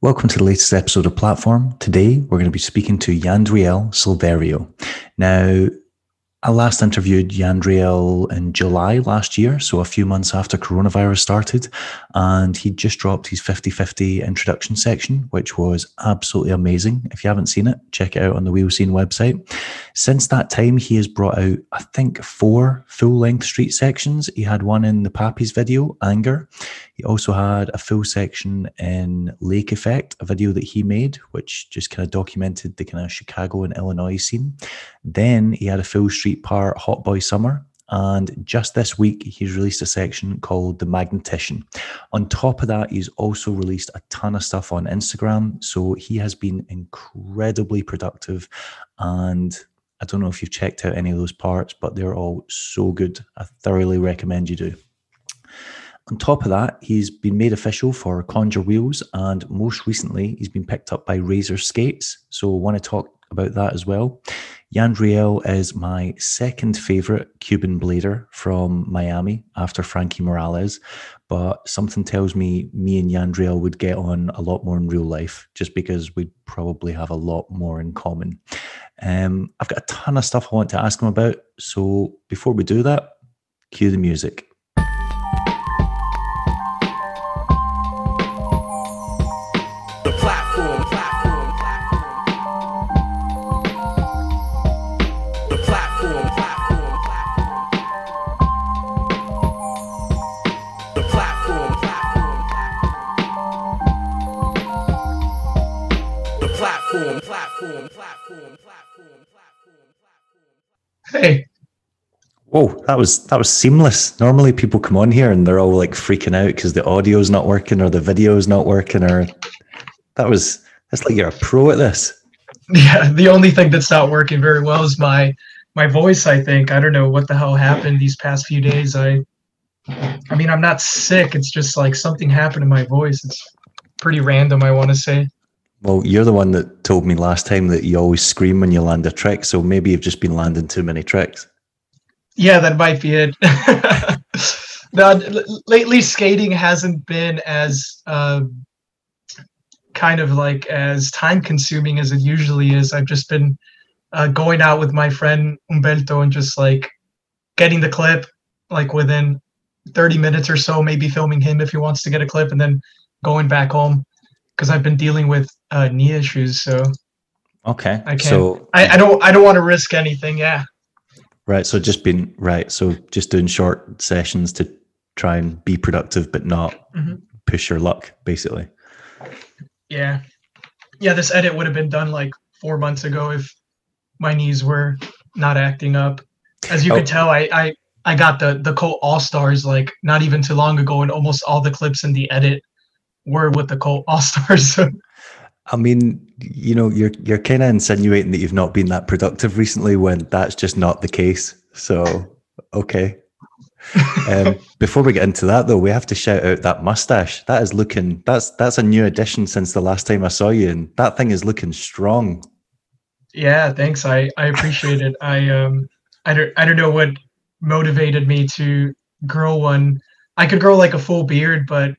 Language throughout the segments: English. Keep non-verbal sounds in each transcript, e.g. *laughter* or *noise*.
Welcome to the latest episode of Platform. Today, we're going to be speaking to Yandriel Silverio. Now, I last interviewed Yandriel in July last year, so a few months after coronavirus started, and he just dropped his 50 50 introduction section, which was absolutely amazing. If you haven't seen it, check it out on the Wheel Scene website. Since that time, he has brought out, I think, four full length street sections. He had one in the Pappy's video, Anger. He also had a full section in Lake Effect, a video that he made, which just kind of documented the kind of Chicago and Illinois scene. Then he had a full street part, Hot Boy Summer. And just this week, he's released a section called The Magnetician. On top of that, he's also released a ton of stuff on Instagram. So he has been incredibly productive. And I don't know if you've checked out any of those parts, but they're all so good. I thoroughly recommend you do. On top of that, he's been made official for Conjure Wheels, and most recently, he's been picked up by Razor Skates. So, I want to talk about that as well. Yandriel is my second favorite Cuban blader from Miami after Frankie Morales, but something tells me me and Yandriel would get on a lot more in real life just because we'd probably have a lot more in common. Um, I've got a ton of stuff I want to ask him about. So, before we do that, cue the music. Hey. Whoa, that was that was seamless. Normally people come on here and they're all like freaking out because the audio's not working or the video's not working or that was that's like you're a pro at this. *laughs* Yeah, the only thing that's not working very well is my my voice, I think. I don't know what the hell happened these past few days. I I mean, I'm not sick. It's just like something happened to my voice. It's pretty random, I want to say. Well, you're the one that told me last time that you always scream when you land a trick, so maybe you've just been landing too many tricks. Yeah, that might be it. *laughs* now, lately, skating hasn't been as uh, kind of like as time consuming as it usually is. I've just been uh, going out with my friend Umberto and just like getting the clip like within 30 minutes or so, maybe filming him if he wants to get a clip, and then going back home because I've been dealing with uh, knee issues. So okay, I can't. So I, I don't. I don't want to risk anything. Yeah. Right. So just being right. So just doing short sessions to try and be productive, but not mm-hmm. push your luck, basically. Yeah. Yeah. This edit would have been done like four months ago if my knees were not acting up. As you oh. can tell, I, I I got the the Colt All Stars like not even too long ago, and almost all the clips in the edit were with the Colt All Stars. *laughs* I mean, you know, you're you're kind of insinuating that you've not been that productive recently when that's just not the case. So, okay. um, *laughs* before we get into that, though, we have to shout out that mustache. That is looking that's that's a new addition since the last time I saw you, and that thing is looking strong. Yeah, thanks. I I appreciate it. I um I don't I don't know what motivated me to grow one. I could grow like a full beard, but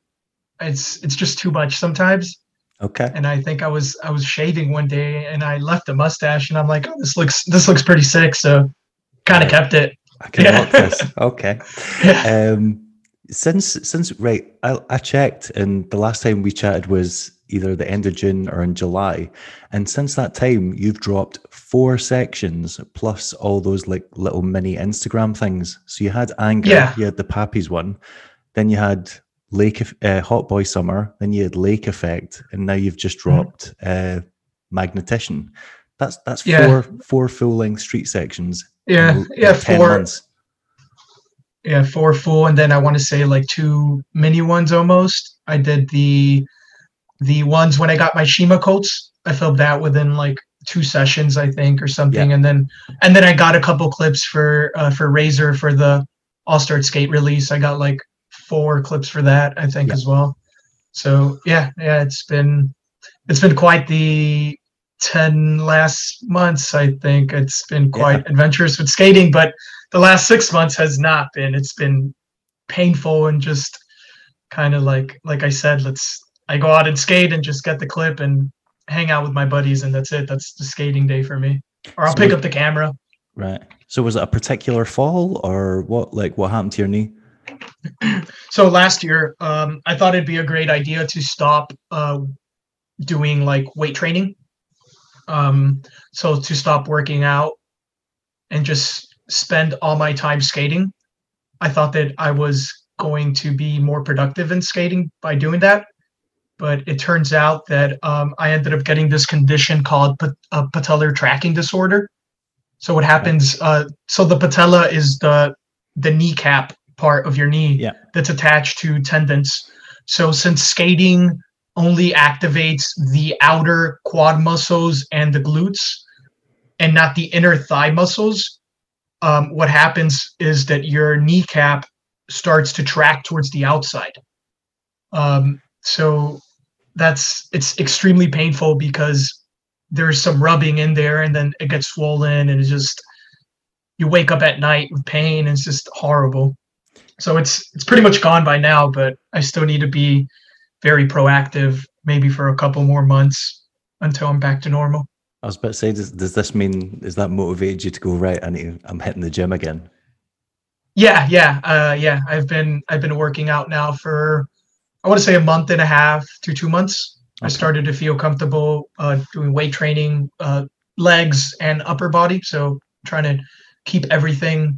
it's it's just too much sometimes. Okay. And I think I was I was shaving one day and I left the mustache and I'm like, oh, this looks this looks pretty sick. So kind of kept it. I can yeah. this. Okay. *laughs* Yeah. Um, since since right, I, I checked and the last time we chatted was either the end of June or in July, and since that time you've dropped four sections plus all those like little mini Instagram things. So you had anger, yeah. you had the Pappy's one, then you had Lake uh, Hot Boy Summer, then you had Lake Effect, and now you've just mm-hmm. dropped uh, Magnetician. That's that's yeah. four four full length street sections. Yeah, in, yeah, four. Months. Yeah, four full, and then I want to say like two mini ones almost. I did the the ones when I got my Shima coats. I filmed that within like two sessions, I think, or something, yeah. and then and then I got a couple clips for uh, for Razor for the All Star Skate release. I got like four clips for that, I think, yeah. as well. So yeah, yeah, it's been it's been quite the 10 last months i think it's been quite yeah. adventurous with skating but the last six months has not been it's been painful and just kind of like like i said let's I go out and skate and just get the clip and hang out with my buddies, and that's it. That's the skating day for me. Or I'll so pick up the camera. Right. So was it a particular fall or what? Like what happened to your knee? So last year, um, I thought it'd be a great idea to stop uh, doing like weight training. Um, so to stop working out and just spend all my time skating. I thought that I was going to be more productive in skating by doing that. But it turns out that um, I ended up getting this condition called pat- uh, patellar tracking disorder. So what happens? Uh, so the patella is the the kneecap part of your knee yeah. that's attached to tendons. So since skating only activates the outer quad muscles and the glutes, and not the inner thigh muscles, um, what happens is that your kneecap starts to track towards the outside. Um, so that's it's extremely painful because there's some rubbing in there and then it gets swollen and it's just you wake up at night with pain and it's just horrible. So it's it's pretty much gone by now, but I still need to be very proactive, maybe for a couple more months until I'm back to normal. I was about to say, does, does this mean is that motivated you to go right? I need, I'm hitting the gym again. Yeah, yeah, uh, yeah. I've been I've been working out now for I want to say a month and a half to two months. Okay. I started to feel comfortable uh, doing weight training, uh, legs and upper body. So trying to keep everything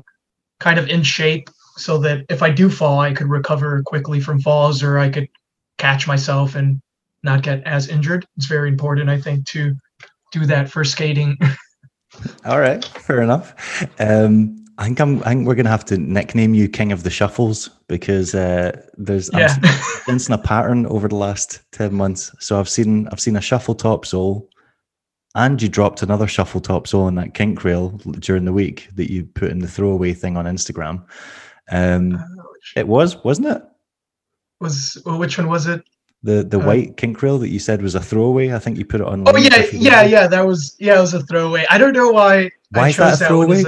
kind of in shape so that if I do fall, I could recover quickly from falls or I could catch myself and not get as injured. It's very important, I think, to do that for skating. *laughs* All right, fair enough. Um, I think I'm. I think we're gonna have to nickname you King of the Shuffles because uh, there's yeah. I'm sensing a pattern over the last ten months. So I've seen I've seen a shuffle top sole, and you dropped another shuffle top sole in that kink rail during the week that you put in the throwaway thing on Instagram. Um, uh, it was, wasn't it? Was well, which one was it? The the uh, white kink rail that you said was a throwaway. I think you put it on. Oh yeah, yeah, yeah. That was yeah, it was a throwaway. I don't know why. Why I is that a throwaway?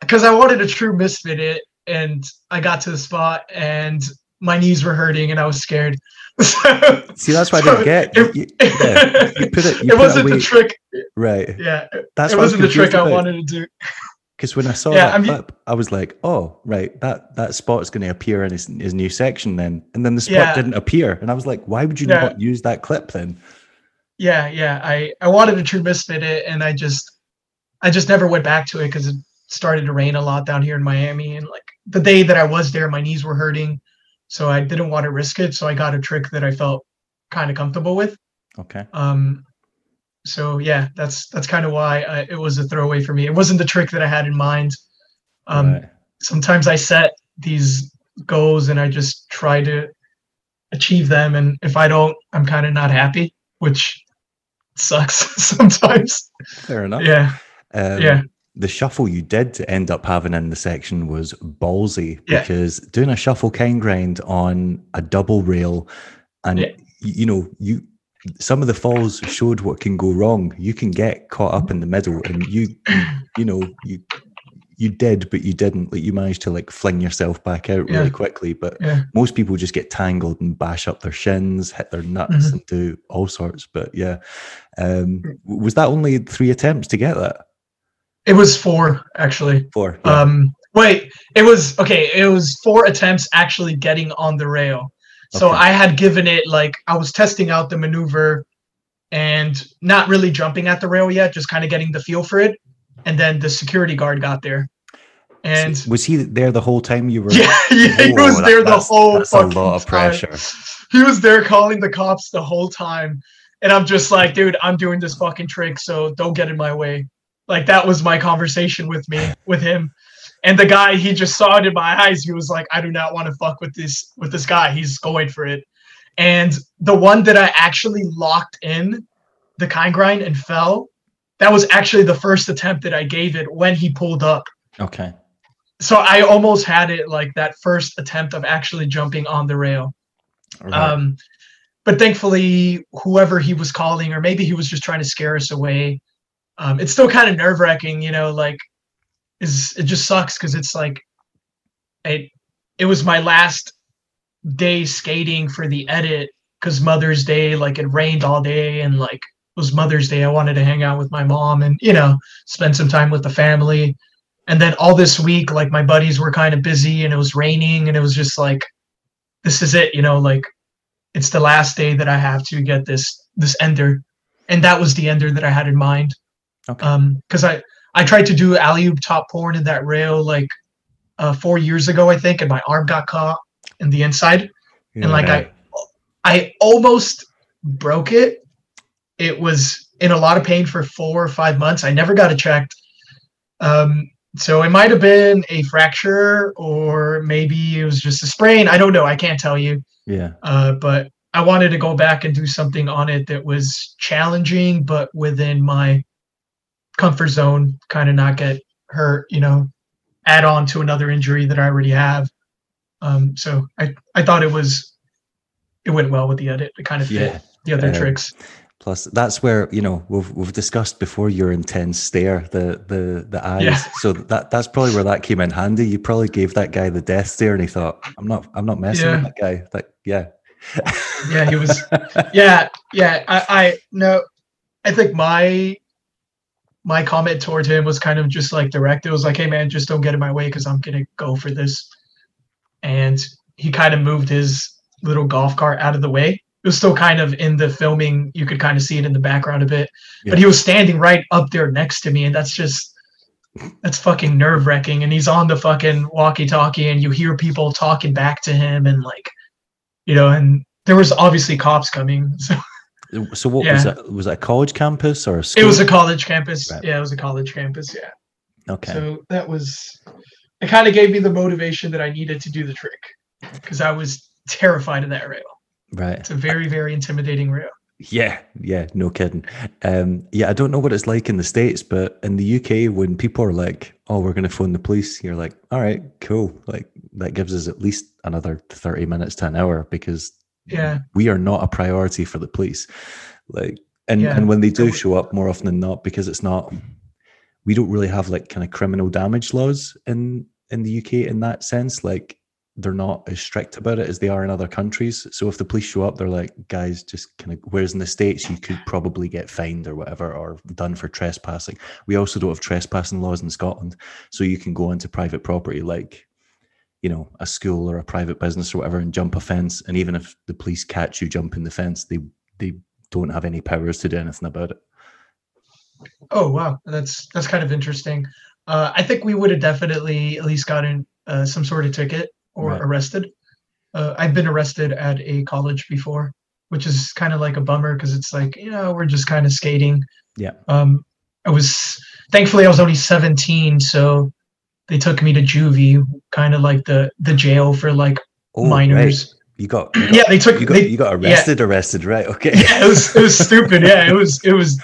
because I wanted a true misfit it, and I got to the spot and my knees were hurting and I was scared. *laughs* See, that's why so I didn't get. It, you, yeah, you *laughs* put it. You it wasn't the trick. Right. Yeah. That's it wasn't the trick about. I wanted to do. Because when I saw yeah, that I clip, I was like, "Oh, right, that that spot is going to appear in his, his new section then." And then the spot yeah. didn't appear, and I was like, "Why would you yeah. not use that clip then?" Yeah, yeah. I I wanted a true misfit it, and I just I just never went back to it because it started to rain a lot down here in Miami, and like the day that I was there, my knees were hurting, so I didn't want to risk it. So I got a trick that I felt kind of comfortable with. Okay. Um. So yeah, that's that's kind of why I, it was a throwaway for me. It wasn't the trick that I had in mind. Um. Right. Sometimes I set these goals and I just try to achieve them, and if I don't, I'm kind of not happy, which sucks *laughs* sometimes. Fair enough. Yeah. Um, yeah the shuffle you did to end up having in the section was ballsy yeah. because doing a shuffle kind grind on a double rail and yeah. you know you some of the falls showed what can go wrong you can get caught up in the middle and you you know you you did but you didn't like you managed to like fling yourself back out really quickly but most people just get tangled and bash up their shins hit their nuts mm-hmm. and do all sorts but yeah um was that only three attempts to get that it was four actually. Four. Yeah. Um, wait, it was okay. It was four attempts actually getting on the rail. So okay. I had given it like I was testing out the maneuver and not really jumping at the rail yet, just kind of getting the feel for it. And then the security guard got there. And so was he there the whole time you were? Yeah, *laughs* yeah he was there that, the whole. That's a lot of pressure. Time. He was there calling the cops the whole time, and I'm just like, dude, I'm doing this fucking trick, so don't get in my way. Like that was my conversation with me with him. And the guy, he just saw it in my eyes. He was like, I do not want to fuck with this with this guy. He's going for it. And the one that I actually locked in the kind grind and fell, that was actually the first attempt that I gave it when he pulled up. Okay. So I almost had it like that first attempt of actually jumping on the rail. Right. Um, but thankfully, whoever he was calling, or maybe he was just trying to scare us away, um, it's still kind of nerve wracking, you know, like is it just sucks because it's like it it was my last day skating for the edit because Mother's Day, like it rained all day, and like it was Mother's Day, I wanted to hang out with my mom and you know spend some time with the family. And then all this week, like my buddies were kind of busy, and it was raining, and it was just like, this is it, you know, like it's the last day that I have to get this this ender, and that was the ender that I had in mind. Okay. Um, because I I tried to do alley oop top porn in that rail like uh, four years ago, I think, and my arm got caught in the inside, yeah. and like I I almost broke it. It was in a lot of pain for four or five months. I never got it checked. Um, so it might have been a fracture or maybe it was just a sprain. I don't know. I can't tell you. Yeah. Uh, but I wanted to go back and do something on it that was challenging, but within my comfort zone, kind of not get hurt, you know, add on to another injury that I already have. Um, so I, I thought it was it went well with the edit. It kind of fit yeah. the other um, tricks. Plus, that's where you know we've we've discussed before your intense stare, the the the eyes. Yeah. So that that's probably where that came in handy. You probably gave that guy the death stare, and he thought, "I'm not, I'm not messing yeah. with that guy." Like, yeah, yeah, he was. Yeah, yeah. I, I no, I think my my comment towards him was kind of just like direct. It was like, "Hey, man, just don't get in my way because I'm gonna go for this." And he kind of moved his little golf cart out of the way. It was still kind of in the filming. You could kind of see it in the background a bit, yeah. but he was standing right up there next to me, and that's just that's fucking nerve wracking. And he's on the fucking walkie talkie, and you hear people talking back to him, and like, you know, and there was obviously cops coming. *laughs* So, so what yeah. was that? Was that a college campus or a school? It was a college campus. Right. Yeah, it was a college campus. Yeah. Okay. So that was, it kind of gave me the motivation that I needed to do the trick because I was terrified of that rail. Right. It's a very, very intimidating rail. Yeah, yeah, no kidding. Um, yeah, I don't know what it's like in the States, but in the UK, when people are like, oh, we're going to phone the police, you're like, all right, cool. Like, that gives us at least another 30 minutes to an hour because yeah, we are not a priority for the police. Like, and, yeah. and when they do show up more often than not, because it's not, we don't really have like kind of criminal damage laws in in the UK in that sense. Like, they're not as strict about it as they are in other countries. So if the police show up, they're like, guys, just kind of. Whereas in the states, you could probably get fined or whatever, or done for trespassing. We also don't have trespassing laws in Scotland, so you can go into private property, like you know, a school or a private business or whatever, and jump a fence. And even if the police catch you jumping the fence, they they don't have any powers to do anything about it. Oh wow, that's that's kind of interesting. Uh, I think we would have definitely at least gotten uh, some sort of ticket or right. arrested. Uh, I've been arrested at a college before, which is kind of like a bummer because it's like you know we're just kind of skating. Yeah. Um, I was thankfully I was only 17, so they took me to juvie, kind of like the the jail for like oh, minors. Right. You got, you got, yeah they took you got, they, you got arrested yeah. arrested right okay yeah it was it was stupid *laughs* yeah it was it was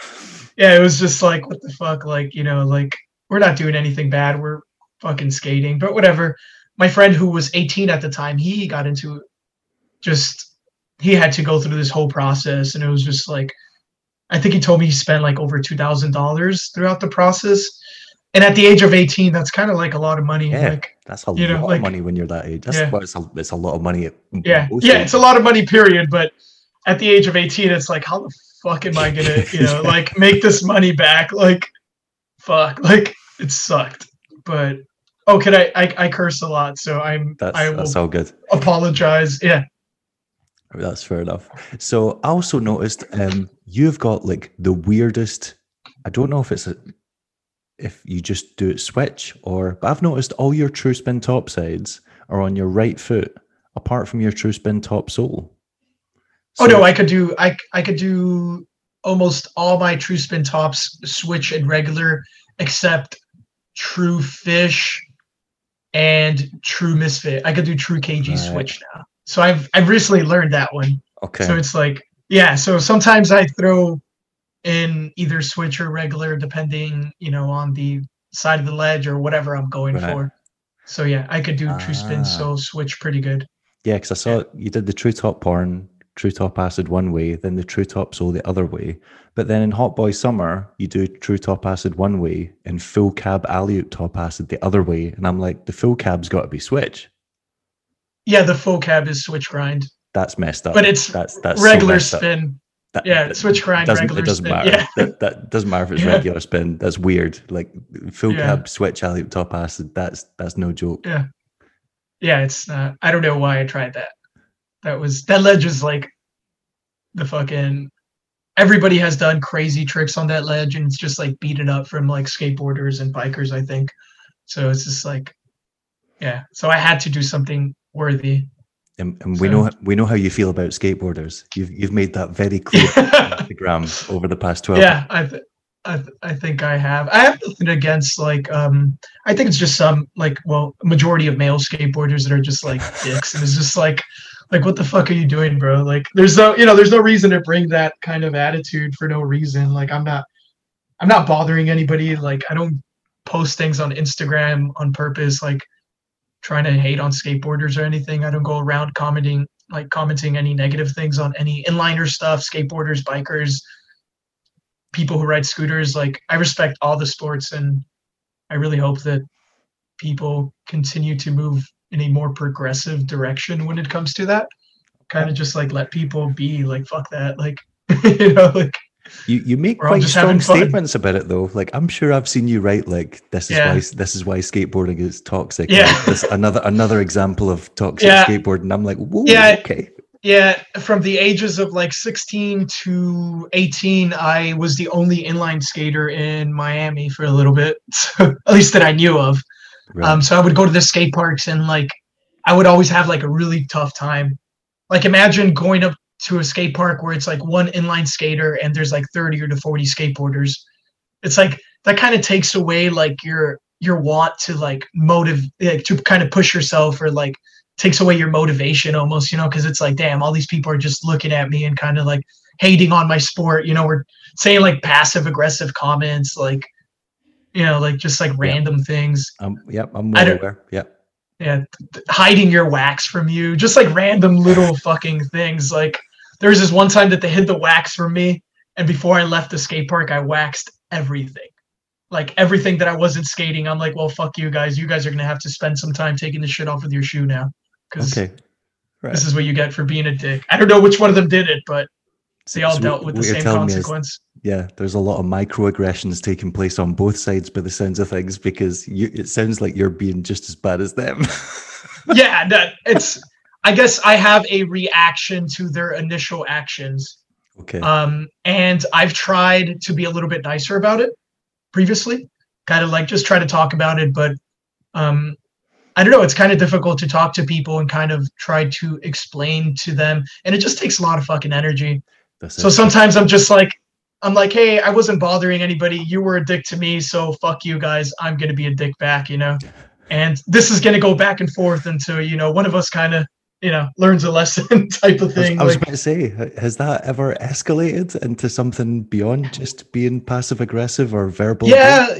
yeah it was just like what the fuck like you know like we're not doing anything bad we're fucking skating but whatever my friend who was 18 at the time, he got into just he had to go through this whole process, and it was just like I think he told me he spent like over two thousand dollars throughout the process. And at the age of 18, that's kind of like a lot of money. Yeah, like, that's a lot know, like, of money when you're that age. That's yeah. well, it's, a, it's a lot of money. yeah, yeah, it's a lot of money, period. But at the age of 18, it's like, how the fuck am I gonna, *laughs* you know, like make this money back? Like, fuck, like it sucked. But Oh, can I, I? I curse a lot, so I'm. That's I that's all good. Apologize. Yeah. That's fair enough. So I also noticed um, you've got like the weirdest. I don't know if it's a, if you just do it switch or, but I've noticed all your true spin top sides are on your right foot, apart from your true spin top sole. So, oh no, I could do I I could do almost all my true spin tops switch and regular except true fish and True Misfit. I could do True KG right. Switch now. So I've I've recently learned that one. Okay. So it's like yeah. So sometimes I throw in either switch or regular, depending you know on the side of the ledge or whatever I'm going right. for. So yeah, I could do ah. true spin, so switch pretty good. Yeah, because I saw yeah. you did the true top porn True Top Acid one way, then the True Top Sole the other way. But then in Hot Boy Summer, you do True Top Acid one way and Full Cab Alley Top Acid the other way. And I'm like, the full cab's got to be switch. Yeah, the full cab is switch grind. that's messed up. But it's that's that's regular so spin. That, yeah, switch grind doesn't, regular It doesn't spin. matter. Yeah. That, that, doesn't matter if it's *laughs* Yeah. regular spin. That's weird. Like full Yeah. cab switch alley top acid. That's that's no joke. Yeah. Yeah, it's not I don't know why I tried that. That was that ledge is like the fucking everybody has done crazy tricks on that ledge and it's just like beaten up from like skateboarders and bikers, I think. So it's just like yeah. So I had to do something worthy. And, and we know we know how you feel about skateboarders. You've you've made that very *laughs* clear on Instagram over the past twelve. I th- I, th- I think I have. I have nothing against like um I think it's just some like well majority of male skateboarders that are just like *laughs* dicks and it's just like like what the fuck are you doing bro like there's no you know there's no reason to bring that kind of attitude for no reason like I'm not I'm not bothering anybody like I don't post things on Instagram on purpose like trying to hate on skateboarders or anything. I don't go around commenting like commenting any negative things on any inliner stuff skateboarders bikers people who ride scooters. Like i respect all the sports and i really hope that people continue to move in a more progressive direction when it comes to that. Kind of just like let people be like fuck that like *laughs* you know like You you make We're quite strong statements about it though. Like I'm sure I've seen you write like this is Yeah. why this is why skateboarding is toxic. Yeah. Like, this another another example of toxic Yeah. skateboarding. I'm like, whoa, Yeah. okay. yeah from the ages of like 16 to 18 i was the only inline skater in miami for a little bit *laughs* so, at least that i knew of Right. Um, so I would go to the skate parks and like I would always have like a really tough time. Like imagine going up to a skate park where it's like one inline skater and there's like 30 or to 40 skateboarders. It's like that kind of takes away like your your want to like motive like to kind of push yourself or like takes away your motivation almost, you know, because it's like, damn, all these people are just looking at me and kind of like hating on my sport, you know, we're saying like passive aggressive comments, like you know, like just like random things um, yep, I'm well aware. Yep. yeah, hiding your wax from you, just like random little fucking things. Like there was this one time that they hid the wax from me, and before I left the skate park, I waxed everything, like everything that I wasn't skating. I'm like, well, fuck you guys. You guys are gonna have to spend some time taking the shit off with your shoe now, because Okay. Right. this is what you get for being a dick. I don't know which one of them did it, but they all So dealt with the same is- consequence. yeah, there's a lot of microaggressions taking place on both sides by the sounds of things because you, it sounds like you're being just as bad as them. *laughs* yeah, that it's. I guess I have a reaction to their initial actions. okay. Um, and I've tried to be a little bit nicer about it previously, kind of like just try to talk about it, but um, I don't know. It's kind of difficult to talk to people and kind of try to explain to them, and it just takes a lot of fucking energy. This So sometimes I'm just like, I'm like, hey, I wasn't bothering anybody. You were a dick to me, so fuck you guys. I'm gonna be a dick back, you know. *laughs* And this is gonna go back and forth until you know one of us kind of you know learns a lesson *laughs* type of I was, thing. I was about to say, has that ever escalated into something beyond just being passive aggressive or verbal? abuse? yeah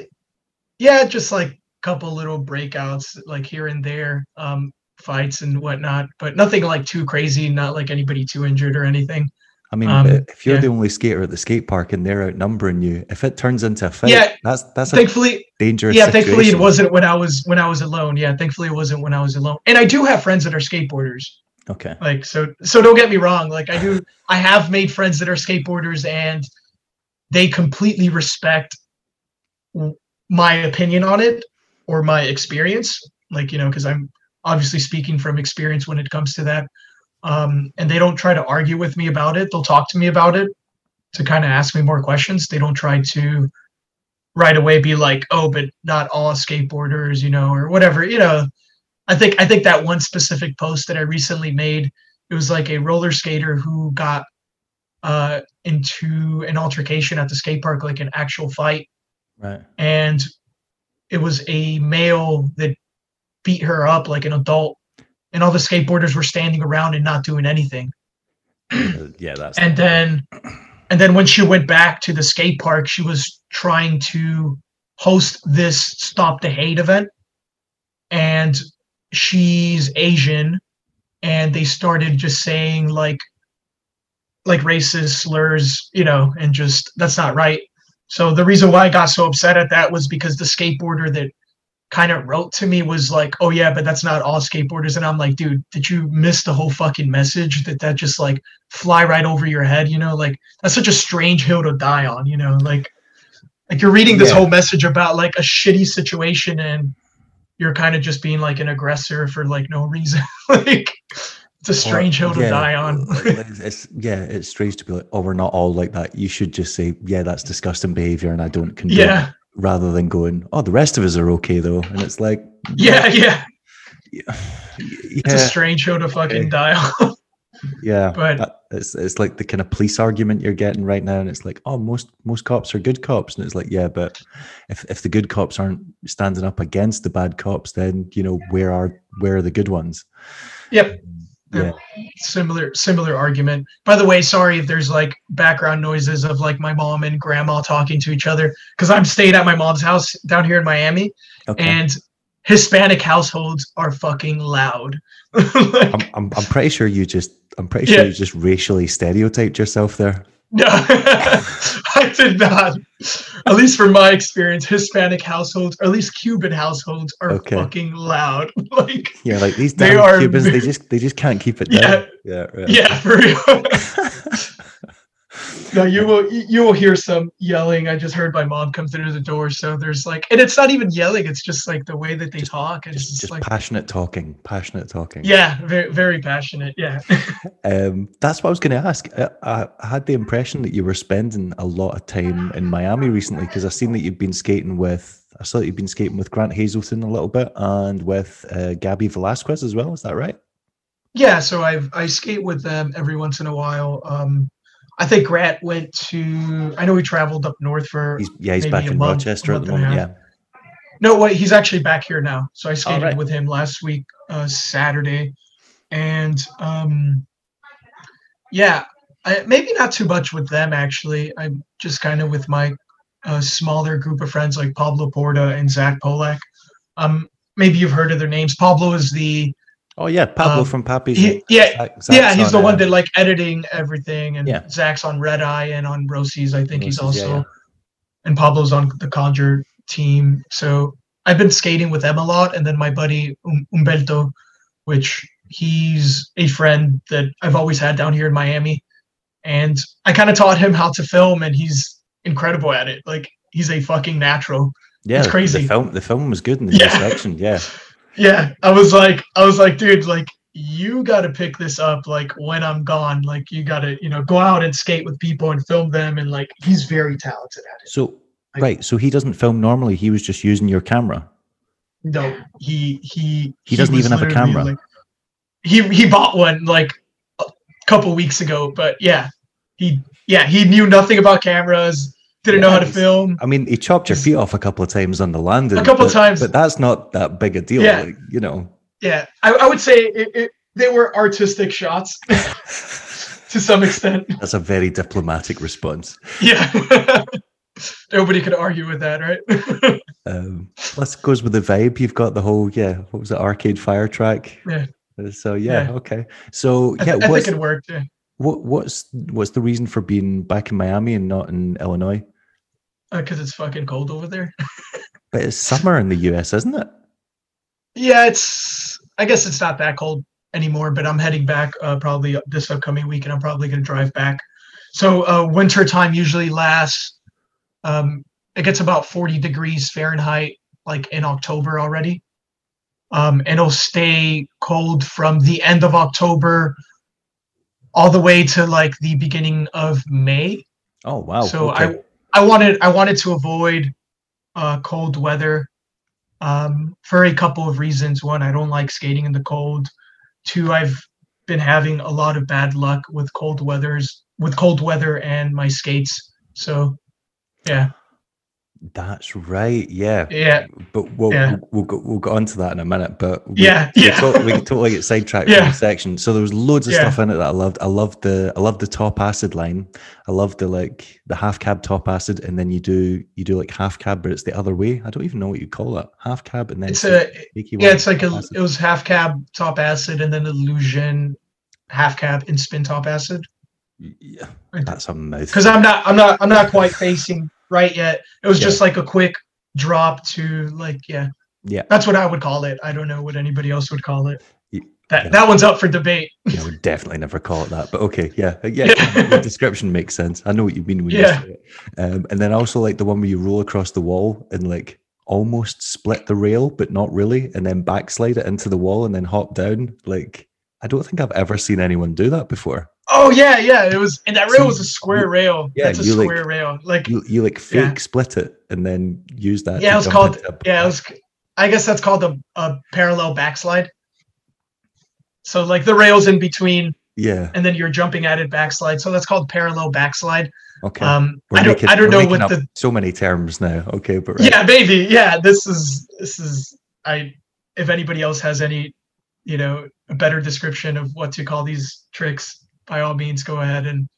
yeah just like a couple little breakouts like here and there um fights and whatnot but nothing like too crazy not like anybody too injured or anything I mean, Um, if you're yeah. the only skater at the skate park and they're outnumbering you, if it turns into a fight, Yeah, that's that's a thankfully dangerous. yeah thankfully it wasn't when i was when i was alone yeah thankfully it wasn't when i was alone and i do have friends that are skateboarders Okay. like so so don't get me wrong like i do i have made friends that are skateboarders and they completely respect my opinion on it or my experience like you know because i'm obviously speaking from experience when it comes to that um and they don't try to argue with me about it. They'll talk to me about it to kind of ask me more questions. They don't try to right away be like oh but not all skateboarders you know or whatever you know. I think I think that one specific post that I recently made, it was like a roller skater who got uh, into an altercation at the skate park, like an actual fight, Right. and it was a male that beat her up like an adult, and all the skateboarders were standing around and not doing anything. *clears throat* Yeah, that's And then, and then when she went back to the skate park, she was trying to host this stop the hate event, and she's Asian, and they started just saying like, like racist slurs, you know, and just that's not right. So the reason why I got so upset at that was because the skateboarder that kind of wrote to me was like, "Oh yeah, but that's not all skateboarders." And I'm like, "Dude, did you miss the whole fucking message? That that just like fly right over your head? You know, like that's such a strange hill to die on. You know, like like you're reading this yeah. whole message about like a shitty situation and you're kind of just being like an aggressor for like no reason. *laughs* like it's a strange hill to die on. it's yeah, it's strange to be like, oh, we're not all like that. You should just say, yeah, that's disgusting behavior, and I don't condone. Yeah. Rather than going, oh, the rest of us are okay though. And it's like, yeah, yeah. yeah. It's a strange show to fucking die on. *laughs* yeah, but it's it's like the kind of police argument you're getting right now, and it's like, oh, most most cops are good cops, and it's like, yeah, but if if the good cops aren't standing up against the bad cops, then you know where are where are the good ones? Yep um, yeah. similar similar argument by the way sorry if there's like background noises of like my mom and grandma talking to each other because i'm staying at my mom's house down here in miami okay. and hispanic households are fucking loud *laughs* like, I'm, I'm, I'm pretty sure you just i'm pretty sure yeah. you just racially stereotyped yourself there no, *laughs* I did not. At least from my experience, Hispanic households, or at least Cuban households, are okay. fucking loud. *laughs* like yeah, like these damn are, Cubans, they *laughs* just they just can't keep it down. Yeah, yeah, yeah, for real. No, you will you will hear some yelling. I just heard my mom come through the door, so there's like, and it's not even yelling; it's just like the way that they just, talk. It's just, just like passionate talking, passionate talking. Yeah, very very passionate. Yeah. *laughs* um, that's what I was going to ask. I, I, had the impression that you were spending a lot of time in Miami recently because I've seen that you've been skating with. I saw that you've been skating with Grant Hazelton a little bit and with uh, Gabby Velasquez as well. Is that right? Yeah, so I've I skate with them every once in a while. Um, I think Grant went to. I know he traveled up north for. He's, yeah, he's back in month, Rochester at the moment. Yeah. No, wait, he's actually back here now. So I skated right. with him last week, uh, Saturday, and um, yeah, I, maybe not too much with them actually. I'm just kind of with my uh, smaller group of friends like Pablo Porta and Zach Polak. Um, maybe you've heard of their names. Pablo is the Oh yeah, Pablo um, from Pappy's. He, yeah, Zach, yeah, he's the one that like editing everything, and yeah. Zach's on Red Eye and on Rosie's. I think Rosie's, he's also, yeah, yeah. and Pablo's on the Conjure team. So I've been skating with them a lot, and then my buddy um, Umberto, which he's a friend that I've always had down here in Miami, and I kind of taught him how to film, and he's incredible at it. Like he's a fucking natural. Yeah, it's crazy. The film, the film was good in the yeah. Yeah. *laughs* yeah, I was like, I was like, dude, like you got to pick this up like when I'm gone. Like you got to, you know, go out and skate with people and film them. And like he's very talented at it. So like, right, so he doesn't film normally. He was just using your camera. No, he he he doesn't even have a camera. Like, he he bought one like a couple weeks ago, but yeah, he yeah he knew nothing about cameras didn't yeah, know how to film. I mean, he chopped your feet off a couple of times on the landing. A couple but, times, but that's not that big a deal. Yeah. Like, you know. Yeah, I, I would say it, it, they were artistic shots *laughs* to some extent. *laughs* That's a very diplomatic response. Yeah. *laughs* Nobody could argue with that, right? um, plus, goes with the vibe. You've got the whole yeah. What was it? Arcade fire track. Yeah. Uh, so yeah, yeah. okay. So yeah, I, th- I think it worked. Yeah. What what's what's the reason for being back in Miami and not in Illinois? Because uh, it's fucking cold over there. *laughs* but it's summer in the US, isn't it? Yeah, it's. I guess it's not that cold anymore. But I'm heading back uh, probably this upcoming week, and I'm probably going to drive back. So uh, winter time usually lasts. Um, it gets about 40 degrees Fahrenheit, like in October already. Um, and it'll stay cold from the end of October all the way to like the beginning of May. Oh wow! So okay. I I wanted I wanted to avoid uh, cold weather um, for a couple of reasons. One, I don't like skating in the cold. Two, I've been having a lot of bad luck with cold weathers with cold weather and my skates. So yeah. That's right. Yeah. Yeah. But we'll yeah. we'll, go we'll go on to that in a minute. But we, yeah, yeah. We, totally, we totally get sidetracked yeah. from the section. So there was loads of yeah. stuff in it that I loved. I loved the I loved the top acid line. I loved the like the half cab top acid, and then you do you do like half cab, but it's the other way. I don't even know what you call it. Half cab, and then it's a yeah. It's like a acid. it was half cab top acid, and then illusion half cab and spin top acid. Yeah, that's a mouth. Because I'm not I'm not I'm not quite facing right yet. It was yeah. just like a quick drop to like yeah. Yeah. That's what I would call it. I don't know what anybody else would call it. That, yeah. that one's up for debate. I would definitely never call it that, but okay, yeah, uh, yeah. yeah. the description makes sense. I know what you mean when yeah. you say it. Um, and then also like the one where you roll across the wall and like almost split the rail, but not really, and then backslide it into the wall and then hop down. Like I don't think I've ever seen anyone do that before. Oh yeah, yeah. It was, and that rail was a square rail. Yeah, That's a square like, rail. Like you, you like fake yeah. split it and then use that. Yeah, it was called. Yeah, it was. I guess that's called a, a parallel backslide. So like the rails in between. Yeah. And then you're jumping at it backslide. So that's called parallel backslide. Okay. Um, I don't. Making, I don't know what the so many terms now. Okay, but right. yeah, maybe yeah. This is this is I. If anybody else has any, you know, a better description of what to call these tricks, by all means, go ahead and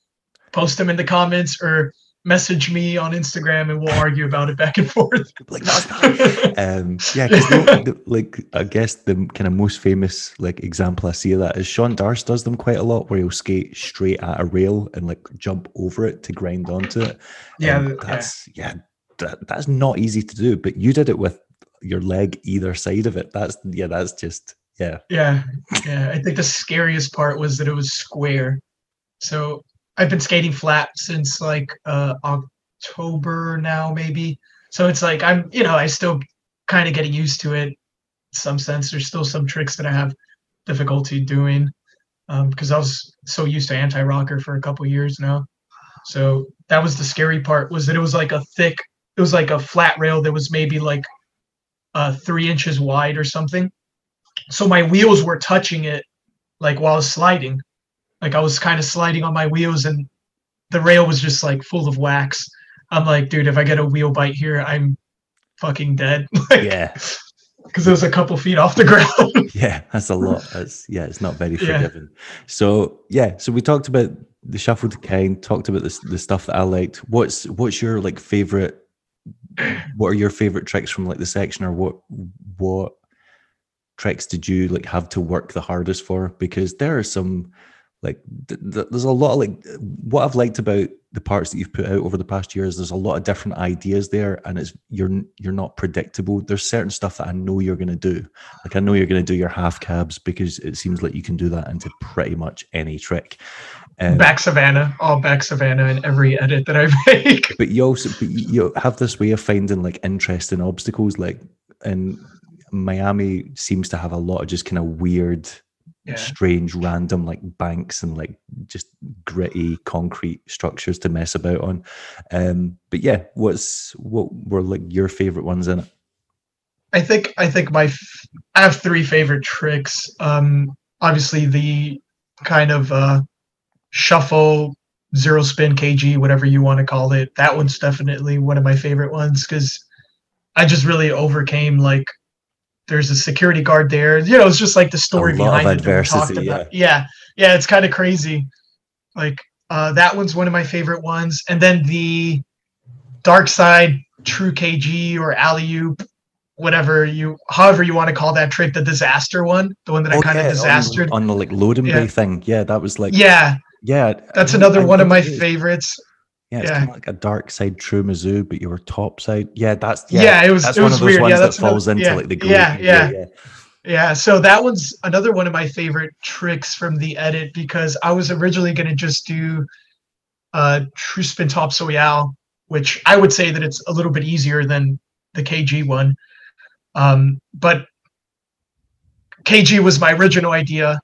post them in the comments or message me on Instagram and we'll argue about it back and forth. *laughs* like that's *laughs* um, yeah, because like I guess the kind of most famous like example I see of that is Sean Darst does them quite a lot, where he'll skate straight at a rail and like jump over it to grind onto it. Yeah, um, that's yeah, yeah that, that's not easy to do. But you did it with your leg either side of it. That's yeah, that's just yeah. Yeah, yeah. I think the scariest part was that it was square. So I've been skating flat since like uh October now, maybe. So it's like I'm, you know, I still kind of getting used to it. In some sense, there's still some tricks that I have difficulty doing um, because I was so used to anti-rocker for a couple years now. So that was the scary part was that it was like a thick, it was like a flat rail that was maybe like uh, three inches wide or something. So my wheels were touching it like while I was sliding. Like I was kind of sliding on my wheels and the rail was just like full of wax. I'm like, dude, if I get a wheel bite here, I'm fucking dead. *laughs* like, yeah. Because it was a couple feet off the *laughs* ground. *laughs* yeah, that's a lot. That's yeah, it's not very forgiving. Yeah. So yeah, so we talked about the shuffle to kind, talked about the the stuff that I liked. What's what's your like favorite what are your favorite tricks from like the section or what what tricks did you like have to work the hardest for because there are some like th- th- there's a lot of like what I've liked about the parts that you've put out over the past years. There's a lot of different ideas there, and it's you're you're not predictable. There's certain stuff that I know you're going to do. Like I know you're going to do your half cabs because it seems like you can do that into pretty much any trick. Um, back Savannah, all back Savannah in every edit that I *laughs* make. But you also but you have this way of finding like interesting obstacles, like and Miami seems to have a lot of just kind of weird yeah. strange, random like banks and like just gritty concrete structures to mess about on. Um, but yeah, what's what were like your favorite ones in it? I think I think my f- I have three favorite tricks. Um, obviously the kind of uh, shuffle zero spin kg whatever you want to call it that one's definitely one of my favorite ones because i just really overcame like there's a security guard there. You know, it's just like the story behind it. Adversity, yeah. yeah, yeah, it's kind of crazy. Like uh, that one's one of my favorite ones, and then the dark side true KG or alley oop, whatever you, however you want to call that trick, the disaster one, the one that oh, I kind of yeah, disastered on, on, the like loading yeah. bay thing. Yeah, that was like yeah, yeah. That's another I, one I, of my favorites. Yeah, it's yeah. kind of like a dark side true Mizou, but you were top side. Yeah, that's yeah, yeah it was that's it one was of those weird. ones yeah, that falls another, into yeah, like the yeah, yeah, yeah, yeah. So that one's another one of my favorite tricks from the edit because I was originally going to just do uh true spin top soyal, which I would say that it's a little bit easier than the KG one. Um, but KG was my original idea,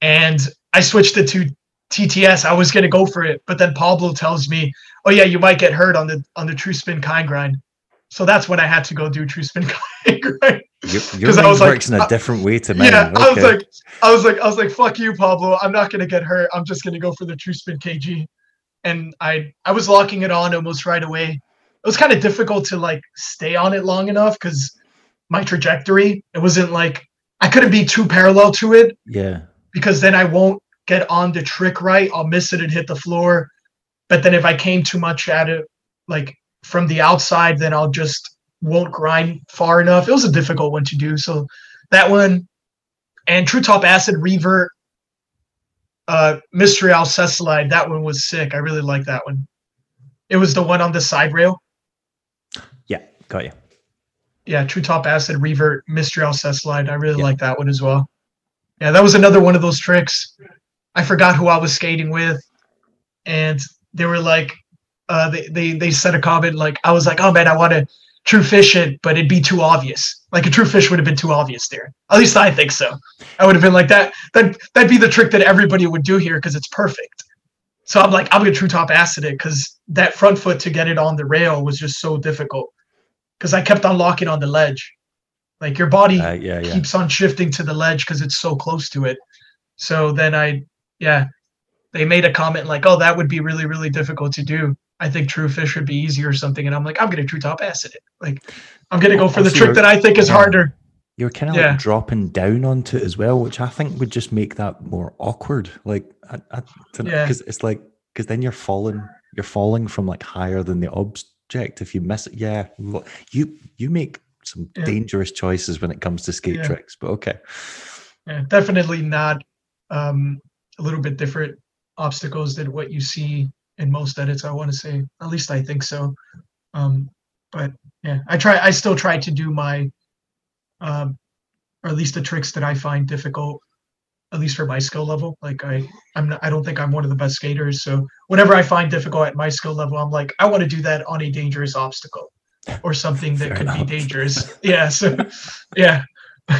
and I switched it to TTS, I was going to go for it, but then Pablo tells me, "Oh yeah, you might get hurt on the on the true spin kind grind." So that's when I had to go do true spin *laughs* kind grind. Because I was works like, in a uh, different way to me. Yeah, okay. I was like, I was like, I was like, "Fuck you, Pablo! I'm not going to get hurt. I'm just going to go for the true spin KG." And I I was locking it on almost right away. It was kind of difficult to like stay on it long enough because my trajectory it wasn't like I couldn't be too parallel to it. Yeah. Because then I won't get on the trick right, I'll miss it and hit the floor. But then if I came too much at it, like from the outside, then I'll just won't grind far enough. It was a difficult one to do. So that one and True Top Acid Revert, uh, Mystery Alcessalide, that one was sick. I really like that one. It was the one on the side rail. Yeah, got you. yeah, true top acid revert mystery set slide. I really yeah. like that one as well. Yeah, that was another one of those tricks. I forgot who I was skating with, and they were like, uh, they they they said a comment like, I was like, oh man, I want to true fish it, but it'd be too obvious. Like a true fish would have been too obvious there. At least I think so. I would have been like that. That that'd be the trick that everybody would do here because it's perfect. So I'm like, I'm gonna true top acid it because that front foot to get it on the rail was just so difficult. Because I kept on locking on the ledge. Like your body uh, yeah, yeah. keeps on shifting to the ledge because it's so close to it. So then I, yeah, they made a comment like, "Oh, that would be really, really difficult to do." I think true fish would be easier or something. And I'm like, I'm going to true top acid it. Like, I'm going to go for the trick that I think is yeah. harder. You're kind of yeah. like dropping down onto it as well, which I think would just make that more awkward. Like, I, I yeah. because it's like, because then you're falling, you're falling from like higher than the object. If you miss it, yeah, you you make some yeah. dangerous choices when it comes to skate tricks. But okay, yeah, definitely not um, a little bit different obstacles than what you see in most edits. I want to say, at least I think so. Um, but yeah, I try. I still try to do my, um, or at least the tricks that I find difficult, at least for my skill level. Like I, I'm not. I don't think I'm one of the best skaters. So whatever I find difficult at my skill level, I'm like, I want to do that on a dangerous obstacle, or something that could enough. be dangerous. yeah. So, yeah. *laughs*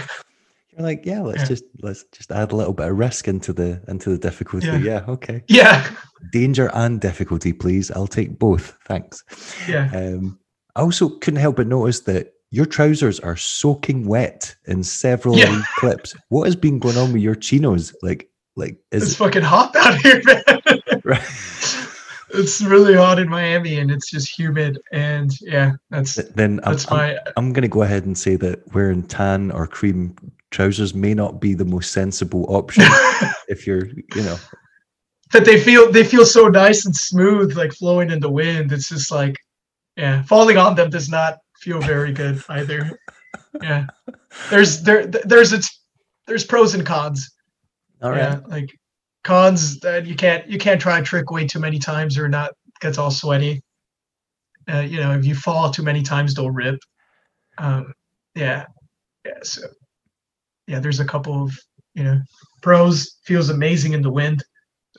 Like, yeah, let's yeah. just let's just add a little bit of risk into the into the difficulty. Yeah, yeah okay. Yeah. Danger and difficulty, please. I'll take both. Thanks. Yeah. Um, I also couldn't help but notice that your trousers are soaking wet in several yeah. *laughs* clips. What has been going on with your chinos? Like, like is it's fucking hot out here, *laughs* man. right. It's really hot in Miami, and it's just humid. And yeah, that's then. That's I'm, my. I'm, I'm going to go ahead and say that wearing tan or cream trousers may not be the most sensible option *laughs* if you're, you know. But they feel they feel so nice and smooth, like flowing in the wind. It's just like, yeah, falling on them does not feel very good either. Yeah, there's there there's its there's pros and cons. All right. Yeah, like cons that you can't you can't try a trick way too many times or not gets all sweaty. Uh, you know, if you fall too many times, they'll rip. Um, yeah, yeah. So yeah, there's a couple of you know pros. Feels amazing in the wind.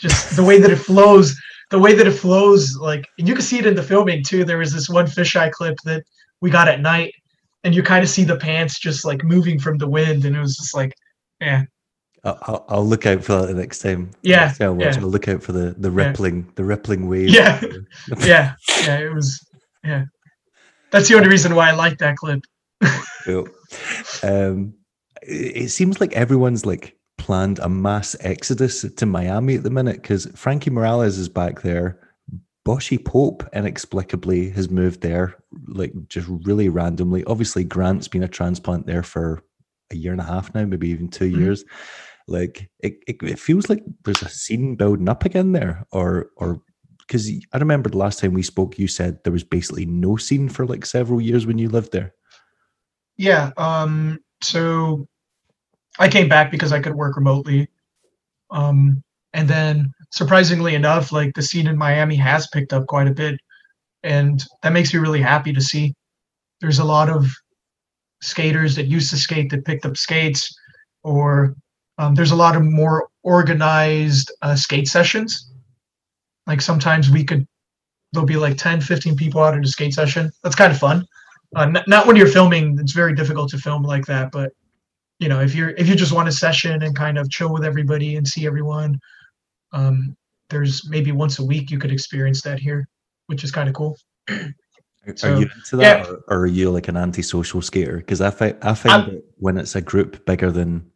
Just the way that it flows, the way that it flows, like and you can see it in the filming too. There was this one fisheye clip that we got at night, and you kind of see the pants just like moving from the wind, and it was just like, yeah. I'll, I'll look out for that the next time. Yeah, next time yeah. I'll look out for the the rippling, yeah. the rippling wave. Yeah, *laughs* yeah, yeah. It was, yeah. That's the only reason why I like that clip. cool. *laughs* Um, it seems like everyone's like planned a mass exodus to Miami at the minute because Frankie Morales is back there. Boschy Pope inexplicably has moved there, like just really randomly. Obviously, Grant's been a transplant there for a year and a half now, maybe even 2 mm-hmm. years. Like it, it, it feels like there's a scene building up again there, or or because I remember the last time we spoke, you said there was basically no scene for like several years when you lived there. Yeah. Um. So I came back because I could work remotely. Um, and then surprisingly enough, like the scene in Miami has picked up quite a bit. And that makes me really happy to see. There's a lot of skaters that used to skate that picked up skates, or um, there's a lot of more organized uh, skate sessions. Like sometimes we could, there'll be like 10, 15 people out in a skate session. That's kind of fun. Uh, n- not when you're filming, it's very difficult to film like that, but you know if you're if you just want a session and kind of chill with everybody and see everyone um, there's maybe once a week you could experience that here which is kind of cool. So, are you into that yeah. or, or, are you like an antisocial skater? Because i find i find that when it's a group bigger than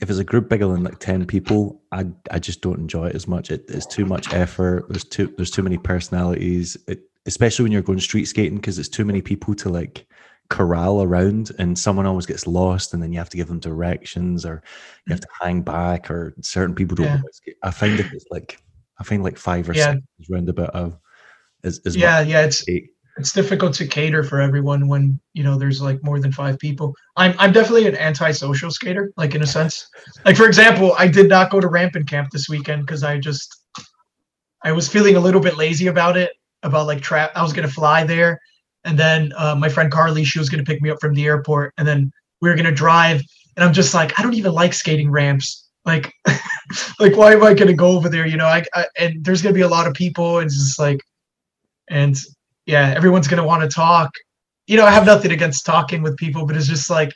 if it's a group bigger than like 10 people i i just don't enjoy it as much. It, it's too much effort. There's too there's too many personalities. It, especially when you're going street skating because it's too many people to like corral around and someone always gets lost and then you have to give them directions or you have to hang back or certain people don't yeah. i find it it's like i find like five or yeah. six roundabout of is, is yeah yeah it's it's difficult to cater for everyone when you know there's like more than five people i'm i'm definitely an anti-social skater like in a sense *laughs* like for example i did not go to rampant camp this weekend because i just i was feeling a little bit lazy about it about like trap i was gonna fly there and then uh, my friend Carly, she was gonna pick me up from the airport, and then we were gonna drive, and I'm just like, I don't even like skating ramps. Like, *laughs* like why am I gonna go over there? You know, I, I and there's gonna be a lot of people, and it's just like, and yeah, everyone's gonna want to talk. You know, I have nothing against talking with people, but it's just like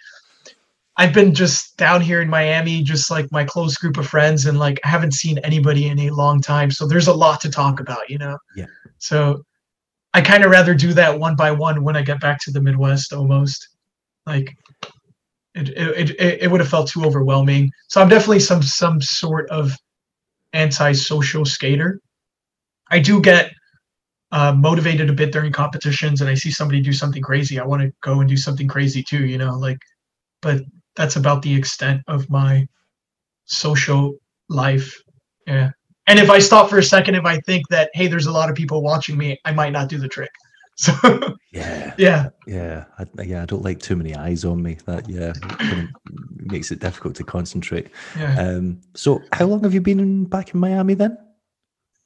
I've been just down here in Miami, just like my close group of friends, and like I haven't seen anybody in a long time. So there's a lot to talk about, you know. Yeah. So I kind of rather do that one by one when I get back to the Midwest, almost. Like it, it, it, it would have felt too overwhelming. So I'm definitely some some sort of anti-social skater. I do get uh, motivated a bit during competitions, and I see somebody do something crazy. I want to go and do something crazy too, you know. Like, but that's about the extent of my social life. Yeah. And if I stop for a second, if I think that hey, there's a lot of people watching me, I might not do the trick. *laughs* So yeah, yeah, yeah, I, yeah. I don't like too many eyes on me. That yeah kind of makes it difficult to concentrate. Yeah. Um. So, how long have you been back in Miami then?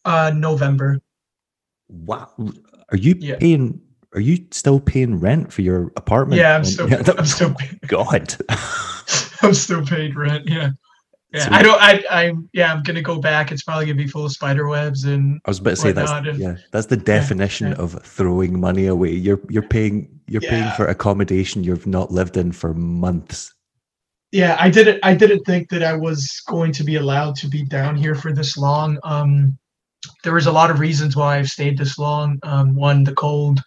Uh, November. Wow. Are you Yeah. paying? Are you still paying rent for your apartment? Yeah, I'm still, *laughs* that- I'm still, *laughs* God. I'm still paid rent. Yeah, yeah. So- I don't. I, I'm. Yeah, I'm gonna go back. It's probably gonna be full of spider webs and I was about to say that's and- yeah, that's the definition yeah. of throwing money away. You're you're paying you're paying for accommodation you've not lived in for months. yeah i didn't i didn't think that i was going to be allowed to be down here for this long um there was a lot of reasons why i've stayed this long um one the cold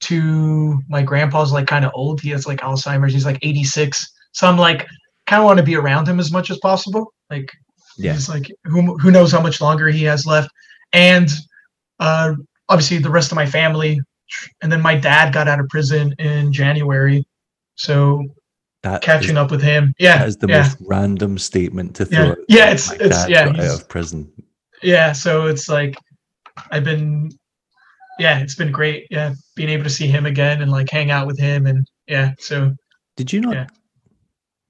two my grandpa's like kind of old he has like alzheimer's he's like 86 so i'm like kind of want to be around him as much as possible like Yeah. he's like who, who knows how much longer he has left and uh obviously the rest of my family and then my dad got out of prison in january so That catching is, up with him. Yeah, that is the yeah, most random statement to throw. Yeah. Yeah, it's- My it's- yeah, out of prison. yeah. So it's like I've been, yeah, it's been great. Yeah, being able to see him again and like hang out with him and yeah. So Did you not? Yeah.